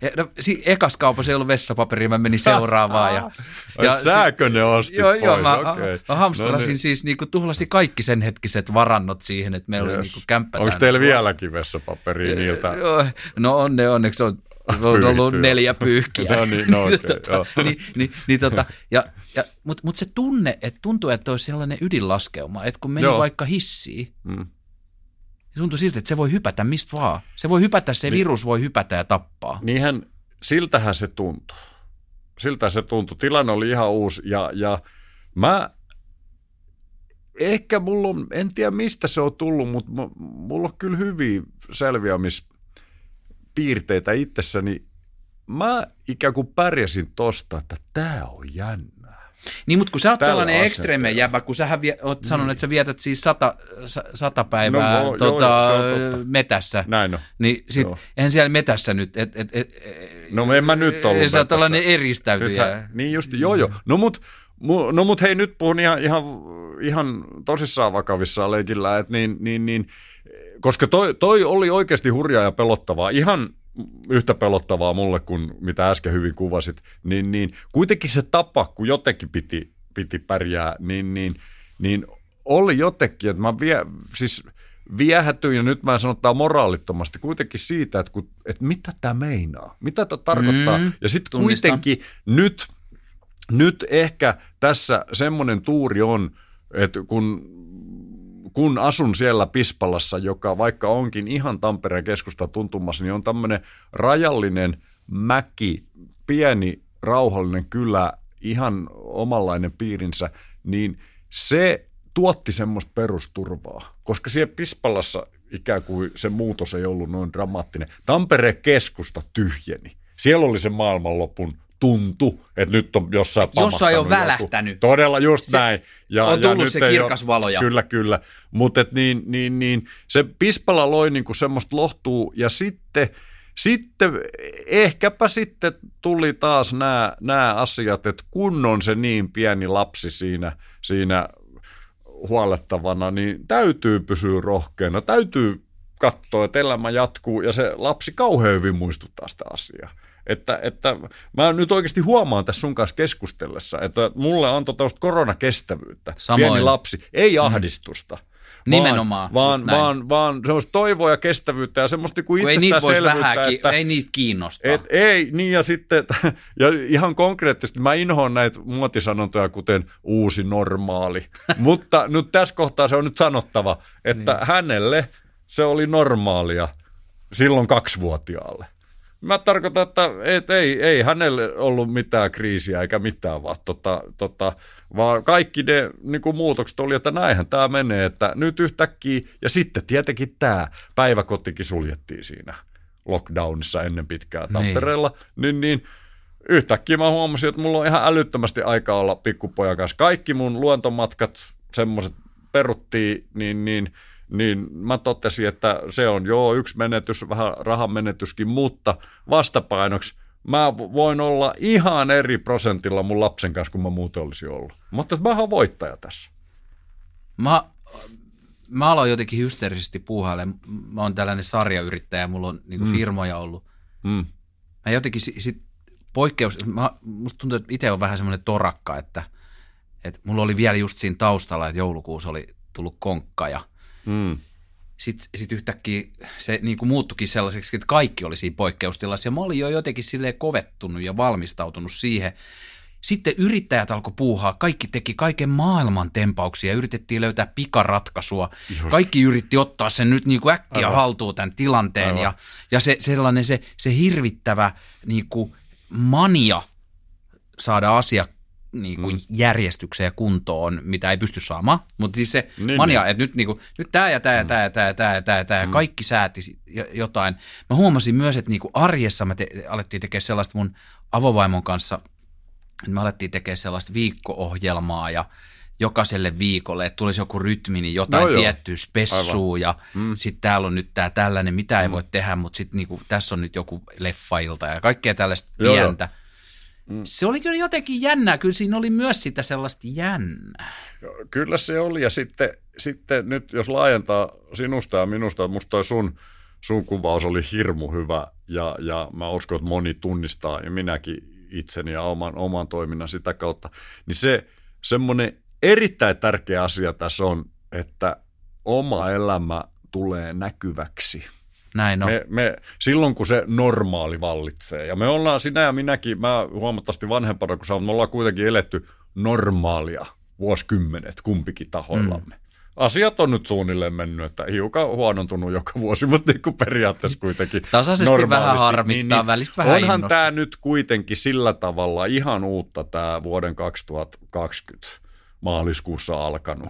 e- no si, ekas kaupassa ei ollut vessapaperia, mä menin seuraavaan. Ja, Ai sääkö ne ostit Joo, joo, pois? mä, Okei. mä hamstrasin No niin. siis, niinku, tuhlasin kaikki sen hetkiset varannot siihen, että meillä oli Yes. niinku kämppä Onko teillä vieläkin vessapaperia niiltä? Joo, No onne, onneksi on, on ollut joo. neljä pyyhkiä. No niin, no okei, tota, joo. niin, niin, niin tota, ja, ja, Mutta mut se tunne, että tuntuu, että olisi sellainen ydinlaskeuma, että kun meni Joo. vaikka hissiin, Mm. Niin tuntui siltä, että se voi hypätä mistä vaan. Se voi hypätä, se Niin. virus voi hypätä ja tappaa. Niinhän, siltähän se tuntui. Siltä se tuntui. Tilanne oli ihan uusi ja, ja mä, ehkä mulla on, en tiedä mistä se on tullut, mutta mu- mulla on kyllä hyviä selviämispiirteitä itsessäni. Mä ikään kuin pärjäsin tosta, että tää on jännää. Niin, mutta kun sä oot Tällä tällainen ekstreeme jäbä, kun sähän vie, oot sanonut, että sä vietät siis sata, sa- sata päivää No, joo, joo, tota, totta. metässä. Näin on. Niin sit, Joo. eihän siellä metässä nyt, et, et, et, No en mä nyt ollut Sä oot tällainen eristäytyjä. Nythän, niin just, joo joo. No mut, mu, no mut hei nyt puhun ihan, ihan, ihan tosissaan vakavissaan leikillä, että niin, niin, niin, koska toi, toi oli oikeasti hurjaa ja pelottavaa, ihan yhtä pelottavaa mulle kuin mitä äsken hyvin kuvasit, niin, niin kuitenkin se tapa, kun jotenkin piti, piti pärjää, niin, niin, niin oli jotenkin, että mä vie, siis viehätyin ja nyt mä sanon tää moraalittomasti kuitenkin siitä, että, kun, että mitä tämä meinaa, mitä tämä tarkoittaa. Mm, ja sitten kuitenkin nyt, nyt ehkä tässä semmoinen tuuri on, että kun kun asun siellä Pispalassa, joka vaikka onkin ihan Tampereen keskusta tuntumassa, niin on tämmöinen rajallinen mäki, pieni rauhallinen kylä, ihan omanlainen piirinsä, niin se tuotti semmoista perusturvaa, koska siellä Pispalassa ikään kuin se muutos ei ollut noin dramaattinen. Tampereen keskusta tyhjeni. Siellä oli se maailmanlopun tuntu, että nyt on jossain Jossain on välähtänyt. Joku. Todella just Se- näin. Ja, on tullut ja nyt se kirkas ole- valo ja- Kyllä, kyllä. Mutta niin, niin, niin, se Pispala loi niinku semmoista lohtuu ja sitten, sitten ehkäpä sitten tuli taas nämä asiat, että kun on se niin pieni lapsi siinä, siinä huolettavana, niin täytyy pysyä rohkeana, täytyy katsoa, että elämä jatkuu ja se lapsi kauhean hyvin muistuttaa sitä asiaa. Että, että mä nyt oikeasti huomaan tässä sun kanssa keskustellessa, että mulle antoi tällaista koronakestävyyttä. Samoin. Pieni lapsi, ei ahdistusta. Nimenomaan, Vaan, just näin. vaan, vaan semmoista toivoa ja kestävyyttä ja semmoista kuin Kun ei niitä voisi vähän, että, ei niitä kiinnostaa. et, ei, niin ja sitten, ja ihan konkreettisesti, mä inhoan näitä muotisanontoja, kuten uusi normaali. Mutta nyt tässä kohtaa se on nyt sanottava, että niin. hänelle se oli normaalia silloin kaksivuotiaalle. Mä tarkoitan, että et, ei, ei hänelle ollut mitään kriisiä eikä mitään, vaan, tota, tota, vaan kaikki ne niin kuin muutokset oli, että näinhän tämä menee, että nyt yhtäkkiä, ja sitten tietenkin tämä päiväkotikin suljettiin siinä lockdownissa ennen pitkää Tampereella, niin, niin yhtäkkiä mä huomasin, että mulla on ihan älyttömästi aikaa olla pikkupojan kanssa. Kaikki mun luontomatkat, semmoiset peruttiin, niin, niin, niin mä totesin, että se on joo yksi menetys, vähän rahan menetyskin, mutta vastapainoksi mä voin olla ihan eri prosentilla mun lapsen kanssa, kuin mä muuten olisin ollut. Mutta mä oon voittaja tässä. Mä, mä aloin jotenkin hysteerisesti puuhailemaan. Mä oon tällainen sarjayrittäjä, mulla on niin mm. firmoja ollut. Mm. Mä jotenkin sit, sit poikkeus, mä, musta tuntuu, että itse on vähän semmoinen torakka, että, että mulla oli vielä just siinä taustalla, että joulukuussa oli tullut konkka ja Mm. sitten sit yhtäkkiä se niin kuin muuttukin sellaiseksi, että kaikki oli siinä poikkeustilassa ja mä olin jo jotenkin silleen kovettunut ja valmistautunut siihen. sitten yrittäjät alkoi puuhaa, kaikki teki kaiken maailman tempauksia, yritettiin löytää pikaratkaisua. Just. Kaikki yritti ottaa sen nyt niin kuin äkkiä Aivan. haltuun tämän tilanteen Aivan. ja, ja se, sellainen se, se hirvittävä niin kuin mania saada asia niin kuin mm. järjestykseen ja kuntoon, mitä ei pysty saamaan. Mutta siis se niin, mania, niin. että nyt, niin kuin, nyt tämä ja tämä ja tämä ja tämä ja tämä ja tämä, tämä mm. kaikki sääti jotain. Mä huomasin myös, että niin kuin arjessa me te, alettiin tekemään sellaista mun avovaimon kanssa – me alettiin tekemään sellaista viikko-ohjelmaa ja jokaiselle viikolle, että tulisi joku rytmi, niin jotain no tiettyä spessua ja mm. sitten täällä on nyt tämä tällainen, mitä ei mm. voi tehdä, mutta sitten niinku, tässä on nyt joku leffailta ja kaikkea tällaista joo, pientä. Joo. Mm. Se oli kyllä jotenkin jännää, kyllä siinä oli myös sitä sellaista jännää. Kyllä se oli ja sitten, sitten nyt jos laajentaa sinusta ja minusta, musta toi sun, sun kuvaus oli hirmu hyvä ja, ja mä uskon, että moni tunnistaa ja minäkin itseni ja oman, oman toiminnan sitä kautta, niin se semmoinen erittäin tärkeä asia tässä on, että oma elämä tulee näkyväksi. Näin on. Me, me, silloin kun se normaali vallitsee. Ja me ollaan, sinä ja minäkin, mä huomattavasti vanhempana kuin sä, me ollaan kuitenkin eletty normaalia vuosikymmenet kumpikin tahoillamme. Mm asiat on nyt suunnilleen mennyt, että hiukan huonontunut joka vuosi, mutta niin kuin periaatteessa kuitenkin Tasaisesti vähän harmittaa, niin, niin välistä vähän Onhan innostaa. tämä nyt kuitenkin sillä tavalla ihan uutta tämä vuoden 2020 maaliskuussa alkanut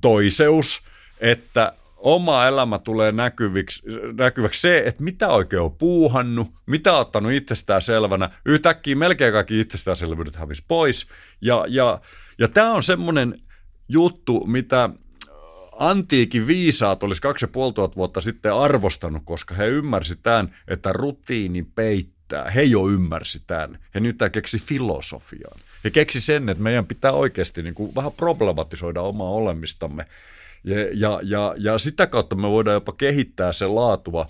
toiseus, että oma elämä tulee näkyviksi, näkyväksi se, että mitä oikein on puuhannut, mitä on ottanut itsestään selvänä. Yhtäkkiä melkein kaikki itsestäänselvyydet hävisi pois. Ja, ja, ja tämä on semmoinen juttu, mitä antiikin viisaat olisi kaksi ja puoli vuotta sitten arvostanut, koska he ymmärsi tämän, että rutiini peittää. He jo ymmärsi tämän. He nyt keksi filosofiaan. He keksi sen, että meidän pitää oikeasti niin kuin vähän problematisoida omaa olemistamme. Ja, ja, ja, ja sitä kautta me voidaan jopa kehittää se laatua,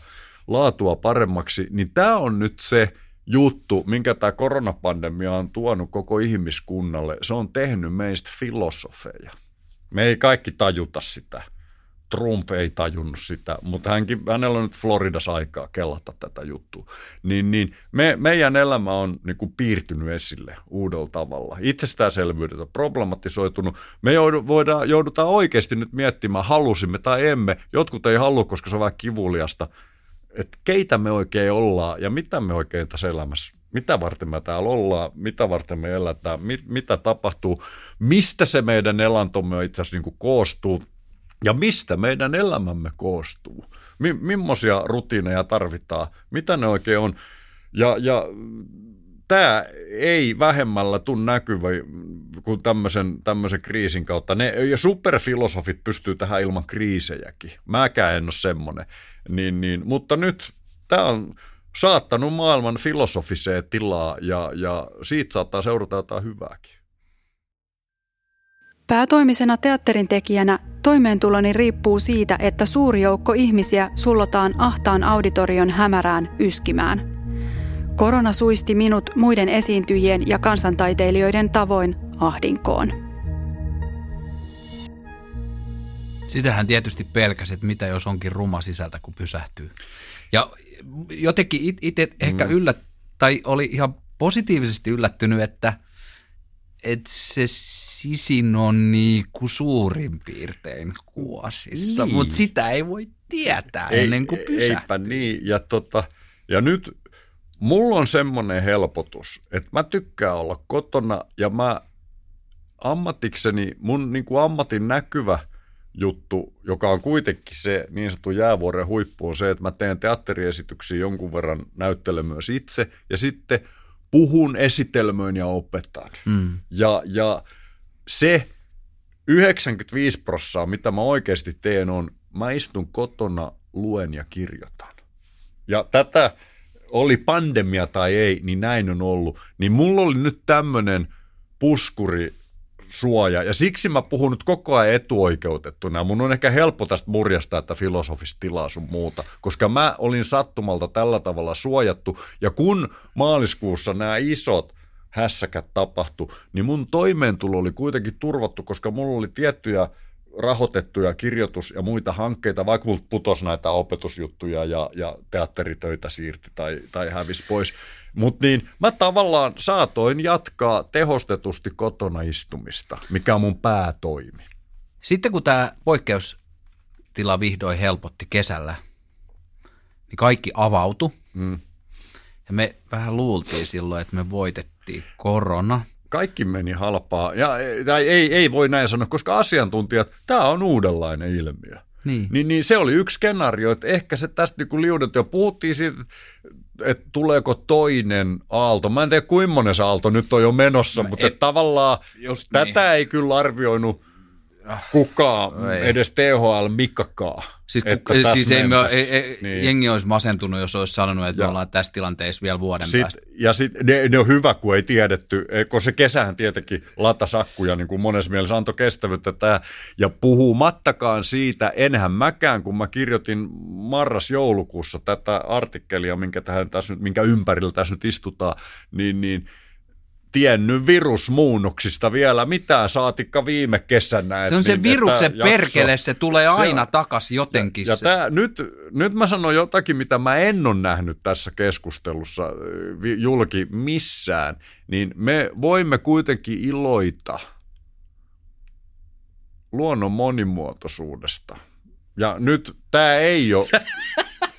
laatua paremmaksi. Niin tämä on nyt se, juttu, minkä tämä koronapandemia on tuonut koko ihmiskunnalle, se on tehnyt meistä filosofeja. Me ei kaikki tajuta sitä. Trump ei tajunnut sitä, mutta hänkin, hänellä on nyt Floridassa aikaa kellata tätä juttua. Niin, niin me, meidän elämä on niin kuin piirtynyt esille uudella tavalla. Itsestäänselvyydet on problematisoitunut. Me joudu, voidaan, joudutaan oikeasti nyt miettimään, halusimme tai emme. Jotkut ei halua, koska se on vähän kivuliasta – että keitä me oikein ollaan ja mitä me oikein tässä elämässä, mitä varten me täällä ollaan, mitä varten me elätään, mit, mitä tapahtuu, mistä se meidän elantomme itse asiassa niin koostuu ja mistä meidän elämämme koostuu. Mi, millaisia rutiineja tarvitaan, mitä ne oikein on. Ja, ja tämä ei vähemmällä tule näkyvä kuin tämmöisen, tämmöisen kriisin kautta. Ne, ja superfilosofit pystyy tähän ilman kriisejäkin. Mäkään en ole semmoinen. Niin, niin, mutta nyt tämä on saattanut maailman filosofiseen tilaa ja, ja siitä saattaa seurata jotain hyvääkin. Päätoimisena teatterin tekijänä toimeentuloni riippuu siitä, että suuri joukko ihmisiä sullotaan ahtaan auditorion hämärään yskimään. Korona suisti minut muiden esiintyjien ja kansantaiteilijoiden tavoin ahdinkoon. Sitähän tietysti pelkäsi, että mitä jos onkin ruma sisältä, kun pysähtyy. Ja jotenkin itse ehkä mm. yllät, tai oli ihan positiivisesti yllättynyt, että, että se sisin on niinku suurin piirtein kuosissa, niin. mutta sitä ei voi tietää ei, ennen kuin pysähtyy. Eipä niin, ja, tota, ja nyt mulla on semmoinen helpotus, että mä tykkään olla kotona ja mä ammatikseni, mun niin kuin ammatin näkyvä – juttu, joka on kuitenkin se niin sanottu jäävuoren huippu, on se, että mä teen teatteriesityksiä jonkun verran, näyttelen myös itse, ja sitten puhun, esitelmöin ja opetan. Mm. Ja, ja se 95 prossaa, mitä mä oikeasti teen, on, mä istun kotona, luen ja kirjoitan. Ja tätä, oli pandemia tai ei, niin näin on ollut. Niin mulla oli nyt tämmöinen puskuri suoja. Ja siksi mä puhun nyt koko ajan etuoikeutettuna. Mun on ehkä helppo tästä murjasta, että filosofista tilaa sun muuta, koska mä olin sattumalta tällä tavalla suojattu. Ja kun maaliskuussa nämä isot hässäkät tapahtu, niin mun toimeentulo oli kuitenkin turvattu, koska mulla oli tiettyjä rahoitettuja kirjoitus- ja muita hankkeita, vaikka multa putos näitä opetusjuttuja ja, ja teatteritöitä siirtyi tai, tai hävisi pois. Mutta niin, mä tavallaan saatoin jatkaa tehostetusti kotona istumista, mikä on mun päätoimi. Sitten kun tämä poikkeustila vihdoin helpotti kesällä, niin kaikki avautui. Mm. Ja me vähän luultiin silloin, että me voitettiin korona. Kaikki meni halpaa. Ja, tai ei, ei voi näin sanoa, koska asiantuntijat, tämä on uudenlainen ilmiö. Niin. Niin, niin se oli yksi skenaario, että ehkä se tästä niin kuin liudet jo puhuttiin siitä, että tuleeko toinen aalto. Mä en tiedä, kuinka se aalto nyt on jo menossa, no, mutta et, tavallaan tätä niin. ei kyllä arvioinut kukaan, ei. edes THL Mikkakaan. Siis, että siis ei, me, ei, ei, niin. jengi olisi masentunut, jos olisi sanonut, että ja. me ollaan tässä tilanteessa vielä vuoden sit, päästä. Ja sitten ne, ne, on hyvä, kun ei tiedetty, kun se kesähän tietenkin latasakkuja niin kuin monessa mielessä antoi kestävyyttä tämä. Ja puhumattakaan siitä, enhän mäkään, kun mä kirjoitin marras-joulukuussa tätä artikkelia, minkä, tähän tässä nyt, minkä ympärillä tässä nyt istutaan, niin, niin – tiennyt virusmuunnoksista vielä mitään, saatikka viime kesänä. Se on se niin, viruksen perkele, se tulee aina se takas jotenkin. Ja, ja tää, nyt, nyt mä sanon jotakin, mitä mä en ole nähnyt tässä keskustelussa julki missään, niin me voimme kuitenkin iloita luonnon monimuotoisuudesta. Ja nyt tämä ei ole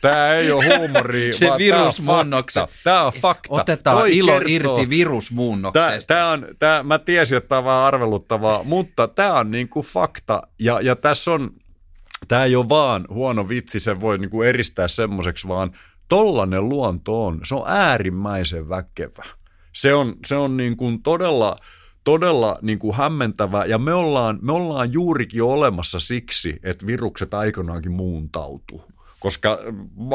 Tämä ei ole huumori, Se vaan virusmuunnokset. Tämä on fakta. Otetaan Toi ilo kertoo. irti virusmuunnoksesta. Tämä, tämä on, tämä, mä tiesin, että tämä on vähän arveluttavaa, mutta tämä on niin kuin fakta. Ja, ja tässä on, tämä ei ole vaan huono vitsi, se voi niin kuin eristää semmoiseksi, vaan tollainen luonto on, se on äärimmäisen väkevä. Se on, se on niin kuin todella todella niin kuin hämmentävä, ja me ollaan, me ollaan juurikin olemassa siksi, että virukset aikoinaankin muuntautuu koska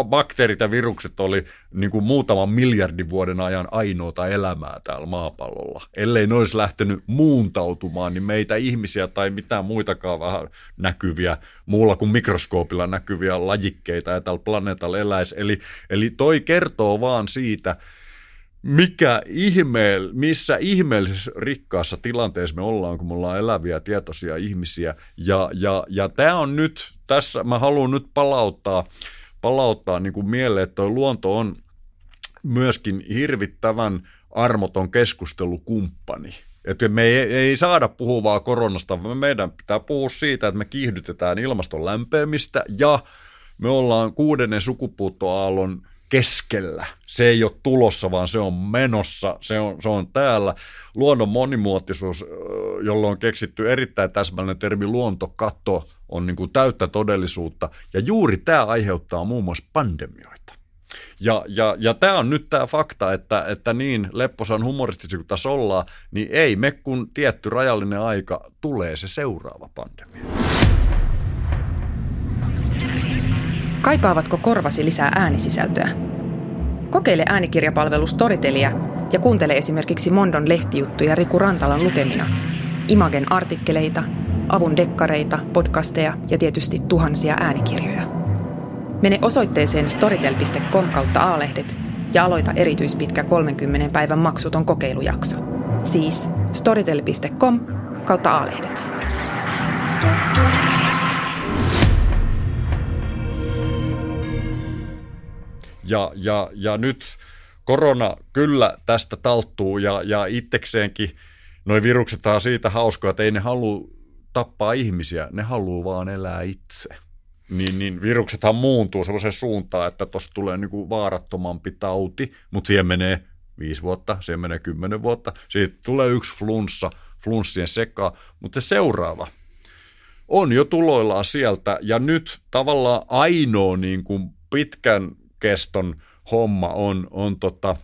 bakteerit ja virukset oli niin kuin muutaman miljardin vuoden ajan ainoata elämää täällä maapallolla. Ellei ne olisi lähtenyt muuntautumaan, niin meitä ihmisiä tai mitään muitakaan vähän näkyviä, muulla kuin mikroskoopilla näkyviä lajikkeita ja tällä planeetalla eläisi. Eli, eli toi kertoo vaan siitä, mikä ihme, missä ihmeellisessä rikkaassa tilanteessa me ollaan, kun me ollaan eläviä tietoisia ihmisiä. Ja, ja, ja tämä on nyt, tässä mä haluan nyt palauttaa, palauttaa niin kuin mieleen, että luonto on myöskin hirvittävän armoton keskustelukumppani. Että me ei, ei saada puhua vaan koronasta, vaan meidän pitää puhua siitä, että me kiihdytetään ilmaston lämpeämistä ja me ollaan kuudennen sukupuuttoaallon keskellä. Se ei ole tulossa, vaan se on menossa, se on, se on täällä. Luonnon monimuotoisuus, jolloin on keksitty erittäin täsmällinen termi luontokato, on niin kuin täyttä todellisuutta. Ja juuri tämä aiheuttaa muun muassa pandemioita. Ja, ja, ja tämä on nyt tämä fakta, että, että niin lepposan humoristisesti kuin tässä ollaan, niin ei me kun tietty rajallinen aika tulee se seuraava pandemia. Kaipaavatko korvasi lisää äänisisältöä? Kokeile äänikirjapalvelu Storytelia ja kuuntele esimerkiksi Mondon lehtijuttuja Riku Rantalan lukemina, Imagen artikkeleita, avun dekkareita, podcasteja ja tietysti tuhansia äänikirjoja. Mene osoitteeseen storytel.com kautta aalehdet ja aloita erityispitkä 30 päivän maksuton kokeilujakso. Siis storytel.com kautta aalehdet. Ja, ja, ja nyt korona kyllä tästä talttuu ja, ja itsekseenkin noin virukset on siitä hauskaa, että ei ne halua tappaa ihmisiä, ne haluaa vaan elää itse. Niin, niin viruksethan muuntuu sellaiseen suuntaan, että tuosta tulee niinku vaarattomampi tauti, mutta siihen menee viisi vuotta, siihen menee kymmenen vuotta, siitä tulee yksi flunssa, flunssien seka, mutta se seuraava on jo tuloillaan sieltä ja nyt tavallaan ainoa niin kuin pitkän keston homma on, on tota,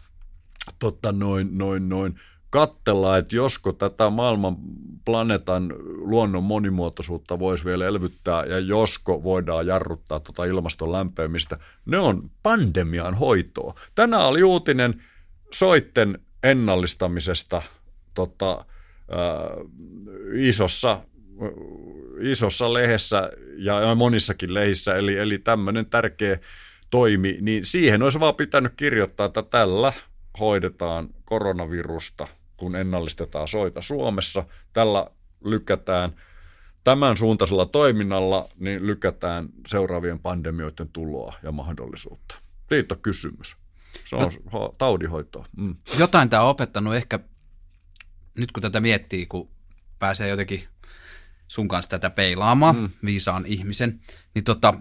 tota noin, noin, noin kattella, että josko tätä maailman planeetan luonnon monimuotoisuutta voisi vielä elvyttää ja josko voidaan jarruttaa tuota ilmaston lämpeämistä, ne on pandemian hoitoa. Tänään oli uutinen soitten ennallistamisesta tota, äh, isossa, isossa lehdessä ja monissakin lehissä, eli, eli tämmöinen tärkeä toimi, niin siihen olisi vaan pitänyt kirjoittaa, että tällä hoidetaan koronavirusta, kun ennallistetaan soita Suomessa. Tällä lykätään tämän suuntaisella toiminnalla niin lykätään seuraavien pandemioiden tuloa ja mahdollisuutta. Siitä on kysymys. Se on ho- taudinhoitoa. Mm. Jotain tämä on opettanut ehkä, nyt kun tätä miettii, kun pääsee jotenkin sun kanssa tätä peilaamaan, mm. viisaan ihmisen, niin tota,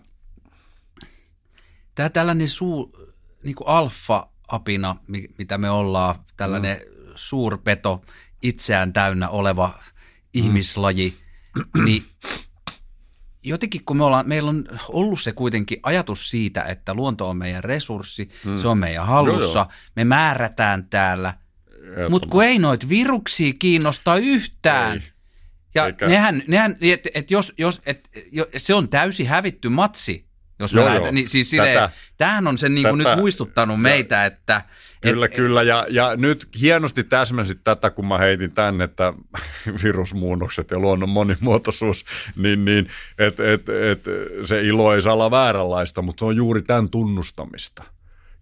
tämä tällainen suu, niin kuin alfa-apina, mi- mitä me ollaan, tällainen mm. suurpeto, itseään täynnä oleva ihmislaji, niin jotenkin kun me ollaan, meillä on ollut se kuitenkin ajatus siitä, että luonto on meidän resurssi, mm. se on meidän hallussa, Joo, joo. me määrätään täällä, mutta kun ei noit viruksia kiinnosta yhtään. Ei. Ja Eikä- nehän, nehän et, et jos, jos, et, jo, se on täysin hävitty matsi, jos me Joo, lähdetään. joo. Niin, siis silleen, Tätä- tämähän on sen niin kuin nyt muistuttanut meitä, että... Kyllä, et, kyllä. Ja, ja nyt hienosti täsmäsit tätä, kun mä heitin tänne, että virusmuunnokset ja luonnon monimuotoisuus, niin, niin että et, et, se ilo ei saa olla vääränlaista, mutta se on juuri tämän tunnustamista.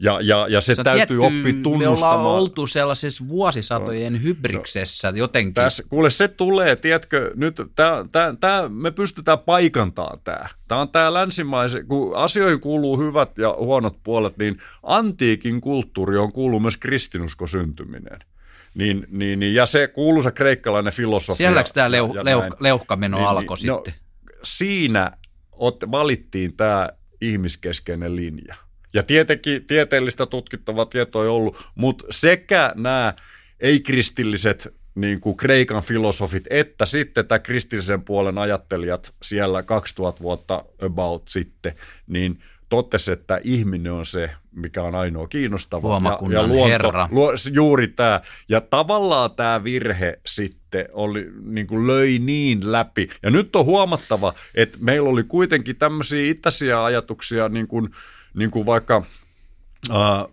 Ja, ja, ja se, se täytyy tietty, oppia Me ollaan tunnustamaan. oltu sellaisessa vuosisatojen hybriksessä jotenkin. Tässä, kuule, se tulee, tiedätkö, nyt tää, tää, tää, me pystytään paikantamaan tämä. Tämä on tämä länsimaisen, kun asioihin kuuluu hyvät ja huonot puolet, niin antiikin kulttuuri on kuuluu myös kristinusko syntyminen. Niin, niin, niin, ja se kuuluisa kreikkalainen filosofia. Sielläkö tämä leuh, leuh, leuhkameno Niin, alkoi niin, no, sitten? siinä ot, valittiin tämä ihmiskeskeinen linja. Ja tietenkin tieteellistä tutkittavaa tietoa ei ollut, mutta sekä nämä ei-kristilliset niin kuin Kreikan filosofit, että sitten tämä kristillisen puolen ajattelijat siellä 2000 vuotta about sitten, niin totesi, että ihminen on se, mikä on ainoa kiinnostava. Luomakunnan herra. Luo, juuri tämä. Ja tavallaan tämä virhe sitten oli, niin kuin löi niin läpi. Ja nyt on huomattava, että meillä oli kuitenkin tämmöisiä itäisiä ajatuksia, niin kuin, niin kuin vaikka ää,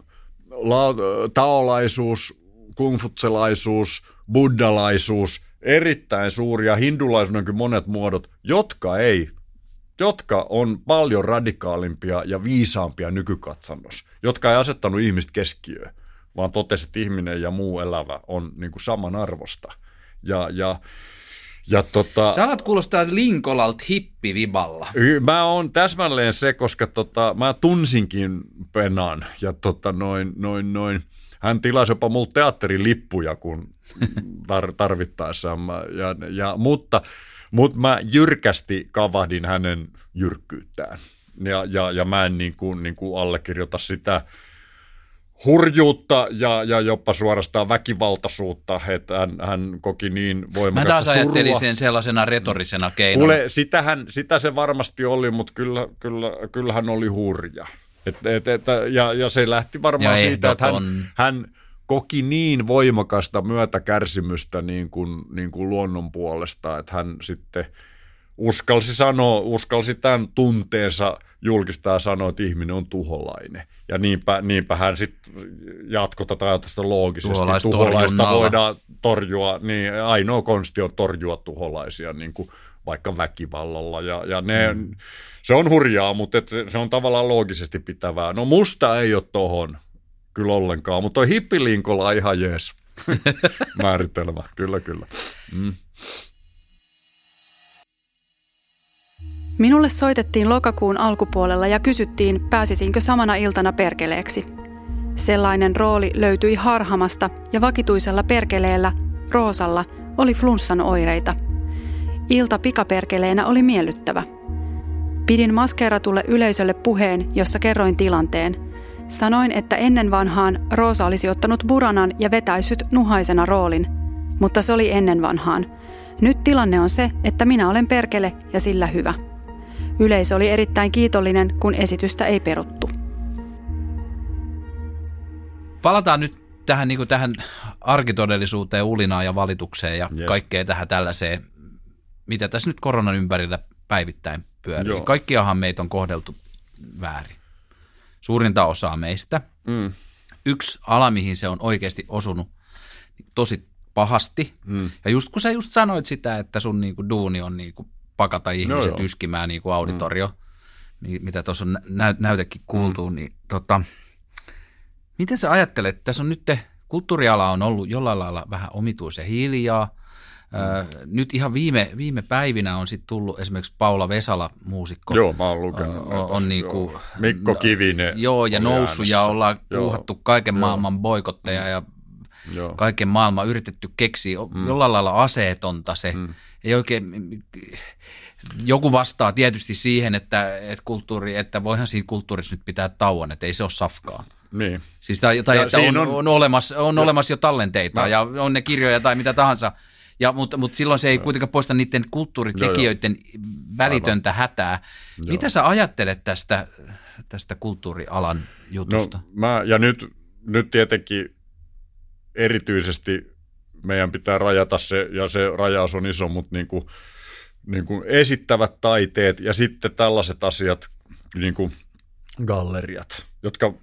la, taolaisuus, kungfutselaisuus, buddhalaisuus, erittäin suuria, hindulaisuudenkin monet muodot, jotka ei jotka on paljon radikaalimpia ja viisaampia nykykatsannossa, jotka ei asettanut ihmistä keskiöön, vaan totesi, että ihminen ja muu elävä on niin kuin samanarvosta. Ja, ja, ja tota, Sä alat kuulostaa Linkolalt hippiviballa. Mä oon täsmälleen se, koska tota, mä tunsinkin Penan ja tota, noin, noin, noin. Hän tilasi jopa mulle teatterilippuja, kun tar- tarvittaessaan. Mä, ja, ja, mutta, mutta mä jyrkästi kavahdin hänen jyrkkyyttään. Ja, ja, ja mä en niin kuin, niin kuin allekirjoita sitä hurjuutta ja, ja jopa suorastaan väkivaltaisuutta, että hän, hän koki niin Mä voimakasta taas ajattelin surua. sen sellaisena retorisena keinona. Kuule, sitähän, sitä se varmasti oli, mutta kyllä, kyllä, kyllä hän oli hurja. Et, et, et, ja, ja se lähti varmaan Ja siitä, että hän, hän koki niin voimakasta myötäkärsimystä niin kuin, niin kuin luonnon puolesta, että hän sitten uskalsi sanoa, uskalsi tämän tunteensa julkistaa ja sanoa, että ihminen on tuholainen. Ja niinpä, niinpä hän sitten jatkoi tätä ajatusta loogisesti. Tuholaista voidaan torjua, niin ainoa konsti on torjua tuholaisia niin kuin vaikka väkivallalla. Ja, ja ne, mm. se on hurjaa, mutta et se, se on tavallaan loogisesti pitävää. No musta ei ole tohon kyllä ollenkaan, mutta toi hippilinkolla on ihan jees määritelmä. Kyllä, kyllä. Mm. Minulle soitettiin lokakuun alkupuolella ja kysyttiin, pääsisinkö samana iltana perkeleeksi. Sellainen rooli löytyi harhamasta ja vakituisella perkeleellä, Roosalla, oli flunssan oireita. Ilta pikaperkeleenä oli miellyttävä. Pidin maskeeratulle yleisölle puheen, jossa kerroin tilanteen. Sanoin, että ennen vanhaan Roosa olisi ottanut buranan ja vetäisyt nuhaisena roolin. Mutta se oli ennen vanhaan. Nyt tilanne on se, että minä olen perkele ja sillä hyvä. Yleisö oli erittäin kiitollinen, kun esitystä ei peruttu. Palataan nyt tähän, niin kuin tähän arkitodellisuuteen, ulinaan ja valitukseen ja Yes. kaikkeen tähän tällaiseen, mitä tässä nyt koronan ympärillä päivittäin pyörii. Joo. Kaikkiahan meitä on kohdeltu väärin. Suurinta osaa meistä. Mm. Yksi ala, mihin se on oikeasti osunut tosi pahasti. Mm. Ja just kun sä just sanoit sitä, että sun niinku duuni on niinku pakata ihmiset joo. yskimään niinku auditorio, mm. mitä tuossa on nä- näytekin kuultu, mm. niin tota, miten sä ajattelet, tässä on nyt, te, kulttuuriala on ollut jollain lailla vähän omituisen hiljaa, Mm. Nyt ihan viime, viime päivinä on sitten tullut esimerkiksi Paula Vesala, muusikko. Joo, mä oon lukenut. On, on niin kuin, Mikko Kivinen. Joo, ja noussut ja ollaan joo, puuhattu kaiken joo. maailman boikotteja mm. ja joo. kaiken maailman yritetty keksiä. Mm. Jollain lailla aseetonta se. Mm. Ei oikein, joku vastaa tietysti siihen, että, että, kulttuuri, että voihan siinä kulttuurissa nyt pitää tauon, että ei se ole safkaa. Niin. Siis tai, tai että on, on, on, olemassa, on olemassa jo tallenteita no. ja on ne kirjoja tai mitä tahansa. Ja, mutta, mutta silloin se ei kuitenkaan poista niiden kulttuuritekijöiden joo, joo. välitöntä Aivan. hätää. Joo. Mitä sä ajattelet tästä, tästä kulttuurialan jutusta? No, mä, ja nyt, nyt tietenkin erityisesti meidän pitää rajata se, ja se rajaus on iso, mutta niin kuin, niin kuin esittävät taiteet ja sitten tällaiset asiat, niin kuin galleriat, jotka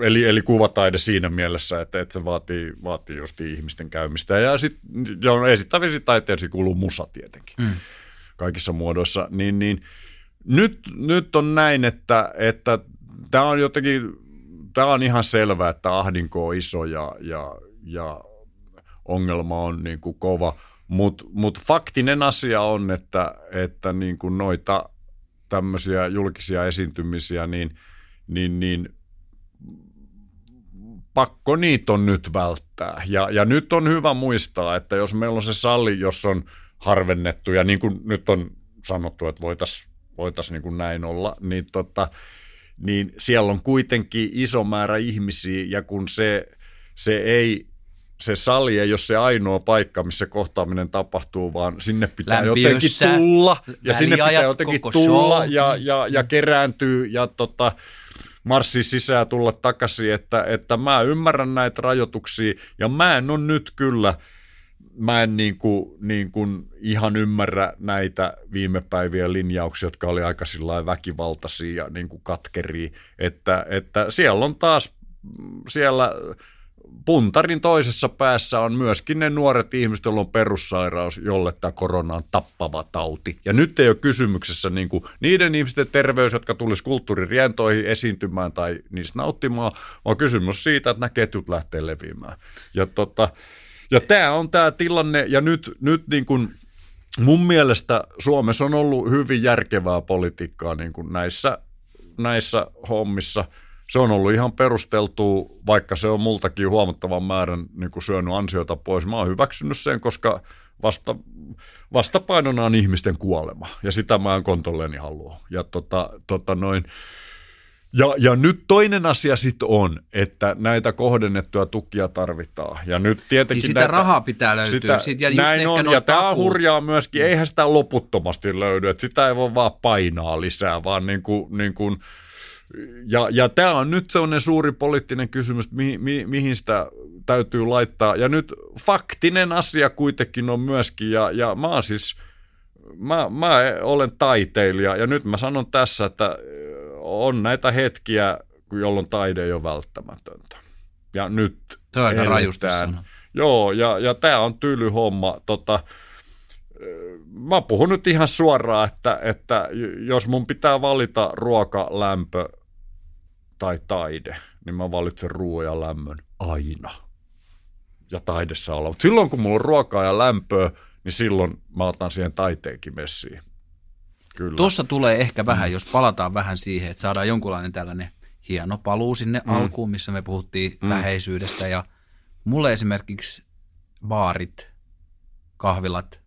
eli, eli kuvataide siinä mielessä, että, että se vaatii, vaatii just ihmisten käymistä. Ja sitten esittävissä taiteisiin kuuluu musa tietenkin mm. kaikissa muodoissa. Niin, niin nyt, nyt on näin, että, että tämä on jotenkin, tämä on ihan selvää, että ahdinko on iso ja, ja, ja ongelma on niin kuin kova. Mutta mut faktinen asia on, että, että niin kuin noita tämmöisiä julkisia esiintymisiä, niin, niin, niin pakko niitä on nyt välttää. Ja, ja nyt on hyvä muistaa, että jos meillä on se salli, jos on harvennettu, ja niin kuin nyt on sanottu, että voitaisiin voitais niin kuin näin olla, niin, tota, niin siellä on kuitenkin iso määrä ihmisiä, ja kun se, se ei se sali ei ole se ainoa paikka, missä kohtaaminen tapahtuu, vaan sinne pitää Lämpiössä, jotenkin tulla, ja sinne pitää jotenkin tulla, ja, ja, ja kerääntyy, ja tota, marssi sisään tulla takaisin, että, että mä ymmärrän näitä rajoituksia ja mä en ole nyt kyllä, mä en niin kuin, niin kuin ihan ymmärrä näitä viime päivien linjauksia, jotka oli aika väkivaltaisia ja niin kuin katkeria, että, että siellä on taas siellä puntarin toisessa päässä on myöskin ne nuoret ihmiset, joilla on perussairaus, jolle tämä korona on tappava tauti. Ja nyt ei ole kysymyksessä niin kuin niiden ihmisten terveys, jotka tulisi kulttuuririentoihin esiintymään tai niistä nauttimaan, vaan kysymys siitä, että nämä ketjut lähtee leviämään. Ja, tota, ja tämä on tämä tilanne, ja nyt, nyt niin kuin mun mielestä Suomessa on ollut hyvin järkevää politiikkaa niin kuin näissä, näissä hommissa – se on ollut ihan perusteltu, vaikka se on multakin huomattavan määrän niin kuin syönyt ansiota pois. Mä oon hyväksynyt sen, koska vasta, vastapainona on ihmisten kuolema, ja sitä mä en kontolleni halua. Ja, tota, tota noin, ja, ja nyt toinen asia sitten on, että näitä kohdennettuja tukia tarvitaan. Ja nyt tietenkin niin sitä näitä, rahaa pitää löytyä. Sitä, sit, ja näin on, ja tämä hurjaa myöskin, eihän sitä loputtomasti löydy, että sitä ei voi vaan painaa lisää, vaan niin kuin, niin kuin – ja, ja tämä on nyt sellainen suuri poliittinen kysymys, mi, mi, mihin sitä täytyy laittaa. Ja nyt faktinen asia kuitenkin on myöskin, ja, ja mä oon siis, mä, mä olen taiteilija, ja nyt mä sanon tässä, että on näitä hetkiä, jolloin taide ei ole välttämätöntä. Ja nyt Tämä on rajusti Joo, ja, ja tämä on tyly homma. Tota, mä puhun nyt ihan suoraan, että, että jos mun pitää valita ruoka, lämpö tai taide, niin mä valitsen ruoan ja lämmön aina. Ja taidessa olla. Mutta silloin kun mulla on ruokaa ja lämpöä, niin silloin mä otan siihen taiteenkin messiin. Kyllä. Tuossa tulee ehkä vähän, mm. jos palataan vähän siihen, että saadaan jonkunlainen tällainen hieno paluu sinne mm. alkuun, missä me puhuttiin mm. läheisyydestä. Ja mulle esimerkiksi baarit, kahvilat,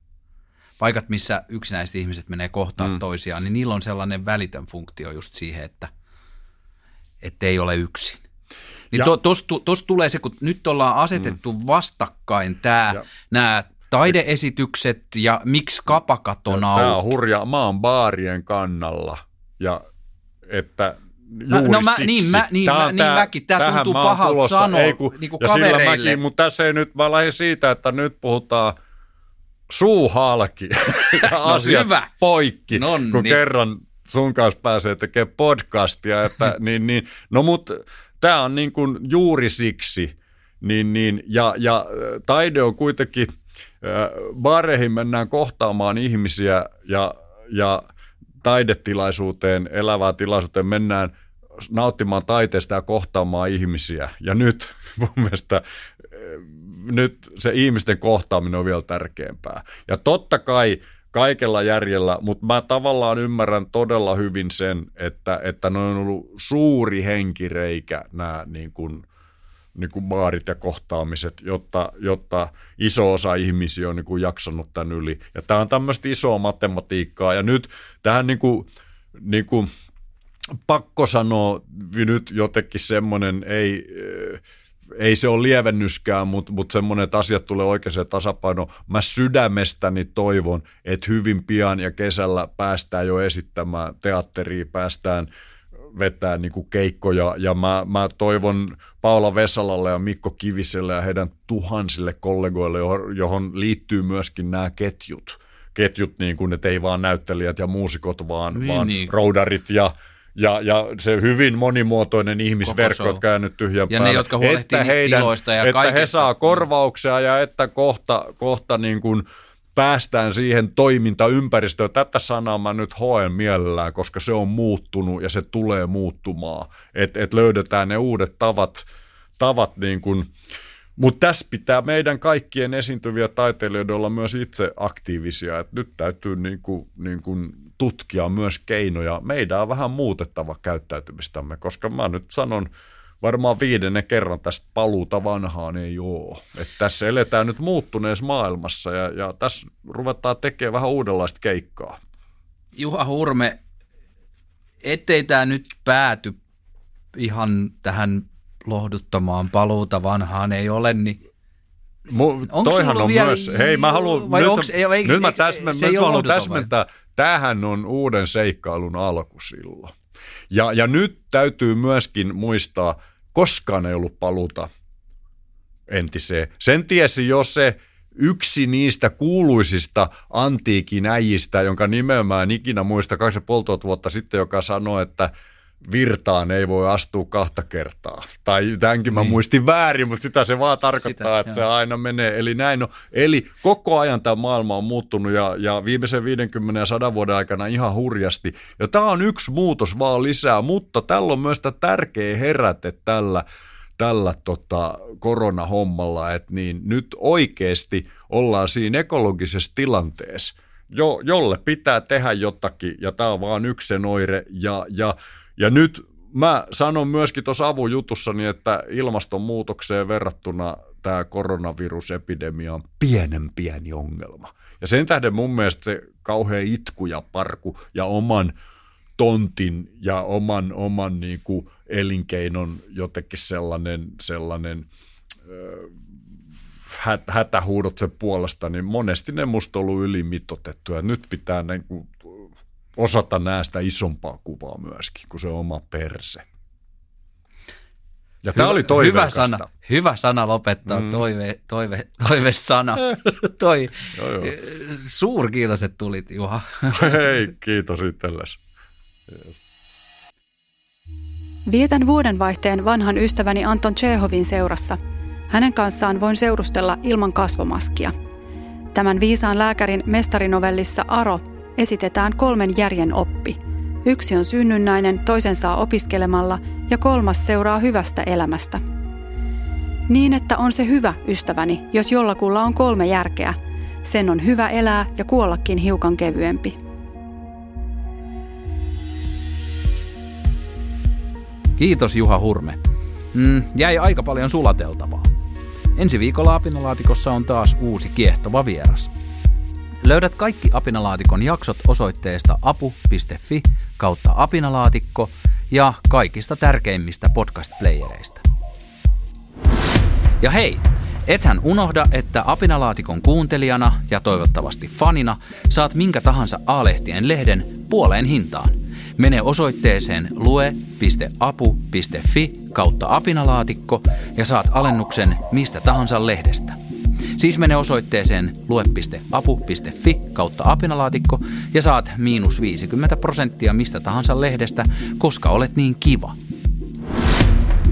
paikat, missä yksinäiset ihmiset menee kohtaan mm. toisiaan, niin niillä on sellainen välitön funktio just siihen, että – että ei ole yksin. Niin tuossa to, tos tulee se, kun nyt ollaan asetettu mm. vastakkain tää, nämä taideesitykset ja miksi kapakat on auki. Tämä on hurja. Mä oon baarien kannalla ja että Juuri no mä, niin, mä, niin, mä, niin tää, mäkin, tämä tuntuu pahalta sanoa ei, kun, niin kuin ja kavereille. Mäkin, mutta tässä ei nyt, mä lähdin siitä, että nyt puhutaan suu halki ja no asiat hyvä. poikki, Nonni. kun kerran sun kanssa pääsee tekemään podcastia, että niin, niin, no mut tämä on niin kuin juuri siksi, niin, niin, ja, ja taide on kuitenkin, baareihin mennään kohtaamaan ihmisiä ja, ja taidetilaisuuteen, elävää tilaisuuteen mennään nauttimaan taiteesta ja kohtaamaan ihmisiä. Ja nyt mun mielestä nyt se ihmisten kohtaaminen on vielä tärkeämpää. Ja totta kai kaikella järjellä, mutta mä tavallaan ymmärrän todella hyvin sen, että, että ne on ollut suuri henkireikä nämä niin kuin, niin kuin baarit ja kohtaamiset, jotta, jotta iso osa ihmisiä on niin kuin jaksanut tämän yli. Ja tämä on tämmöistä isoa matematiikkaa. Ja nyt tähän niin kuin, niin kuin, pakko sanoa nyt jotenkin semmoinen, ei ei se ole lievennyskään, mutta, mutta semmoinen, että asiat tulee oikeaan tasapainoon. Mä sydämestäni toivon, että hyvin pian ja kesällä päästään jo esittämään teatteria, päästään vetää niin kuin keikkoja ja mä, mä toivon Paula Vesalalle ja Mikko Kiviselle ja heidän tuhansille kollegoille, johon, johon liittyy myöskin nämä ketjut. Ketjut, niin kuin, että ei vaan näyttelijät ja muusikot, vaan, niin, vaan niin. roudarit ja ja, ja se hyvin monimuotoinen ihmisverkko, jotka on nyt tyhjän ja päällä. ne, jotka huolehtii että heidän, tiloista ja Että kaikesta. he saa korvauksia ja että kohta, kohta niin kuin päästään siihen toimintaympäristöön. Tätä sanaa mä nyt hoen mielellään, koska se on muuttunut ja se tulee muuttumaan. Että et löydetään ne uudet tavat, tavat niin kuin, mutta tässä pitää meidän kaikkien esiintyviä taiteilijoiden olla myös itse aktiivisia. Et nyt täytyy niin kuin, niin kuin tutkia myös keinoja. Meidän on vähän muutettava käyttäytymistämme, koska mä nyt sanon varmaan viidennen kerran tästä paluuta vanhaan ei ole. Et tässä eletään nyt muuttuneessa maailmassa ja, ja tässä ruvetaan tekemään vähän uudenlaista keikkaa. Juha Hurme, ettei tämä nyt pääty ihan tähän lohduttamaan paluuta vanhaan ei ole, niin Mu, toihan on vielä, myös, hei mä haluan, vai nyt, onks, ei, ei, nyt mä, täsmä, nyt mä haluan täsmentää, tämähän on uuden seikkailun alku silloin. Ja, ja nyt täytyy myöskin muistaa, koskaan ei ollut paluta entiseen. Sen tiesi, jos se yksi niistä kuuluisista antiikin äijistä, jonka nimeä mä en ikinä muista, 2,5 vuotta sitten, joka sanoi, että – virtaan ei voi astua kahta kertaa. Tai tämänkin mä niin. muistin väärin, mutta sitä se vaan tarkoittaa, sitä, että joo. se aina menee. Eli näin on. Eli koko ajan tämä maailma on muuttunut ja, ja viimeisen 50 ja 100 vuoden aikana ihan hurjasti. Ja tämä on yksi muutos vaan lisää, mutta tällä on myös tärkeä heräte tällä, tällä tota, koronahommalla, että niin nyt oikeasti ollaan siinä ekologisessa tilanteessa, jo, jolle pitää tehdä jotakin, ja tämä on vaan yksi sen oire, ja, ja ja nyt mä sanon myöskin tuossa avujutussani, että ilmastonmuutokseen verrattuna tämä koronavirusepidemia on pienen pieni ongelma. Ja sen tähden mun mielestä se kauhean itku ja parku ja oman tontin ja oman, oman niin kuin elinkeinon jotenkin sellainen, sellainen äh, hätähuudot sen puolesta, niin monesti ne musta ollut ylimitotettu. Ja nyt pitää niin kuin osata näistä isompaa kuvaa myöskin, kuin se oma perse. Ja tämä oli hyvä sana, hyvä sana lopettaa mm. toive, toive, toive sana. Toi, joo, joo. Suurkiitos, että tulit Juha. Hei, kiitos itsellesi. Vietän vuodenvaihteen vanhan ystäväni Anton Chehovin seurassa. Hänen kanssaan voin seurustella ilman kasvomaskia. Tämän viisaan lääkärin mestarinovellissa Aro esitetään kolmen järjen oppi. Yksi on synnynnäinen, toisen saa opiskelemalla ja kolmas seuraa hyvästä elämästä. Niin, että on se hyvä, ystäväni, jos jollakulla on kolme järkeä. Sen on hyvä elää ja kuollakin hiukan kevyempi. Kiitos Juha Hurme. Mm, jäi aika paljon sulateltavaa. Ensi viikolla apinalaatikossa on taas uusi kiehtova vieras – Löydät kaikki Apinalaatikon jaksot osoitteesta apu.fi kautta apinalaatikko ja kaikista tärkeimmistä podcast-playereista. Ja hei, ethän unohda, että Apinalaatikon kuuntelijana ja toivottavasti fanina saat minkä tahansa A-lehtien lehden puoleen hintaan. Mene osoitteeseen lue.apu.fi kautta apinalaatikko ja saat alennuksen mistä tahansa lehdestä – Siis mene osoitteeseen lue.apu.fi kautta apinalaatikko ja saat miinus 50 prosenttia mistä tahansa lehdestä, koska olet niin kiva.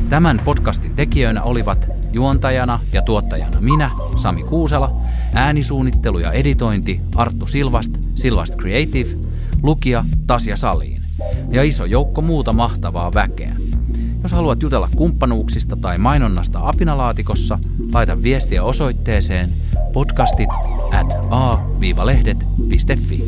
Tämän podcastin tekijöinä olivat juontajana ja tuottajana minä, Sami Kuusela, äänisuunnittelu ja editointi Arttu Silvast, Silvast Creative, lukija Tasja Saliin. ja iso joukko muuta mahtavaa väkeä. Jos haluat jutella kumppanuuksista tai mainonnasta apinalaatikossa, laita viestiä osoitteeseen podcastit at a-lehdet.fi.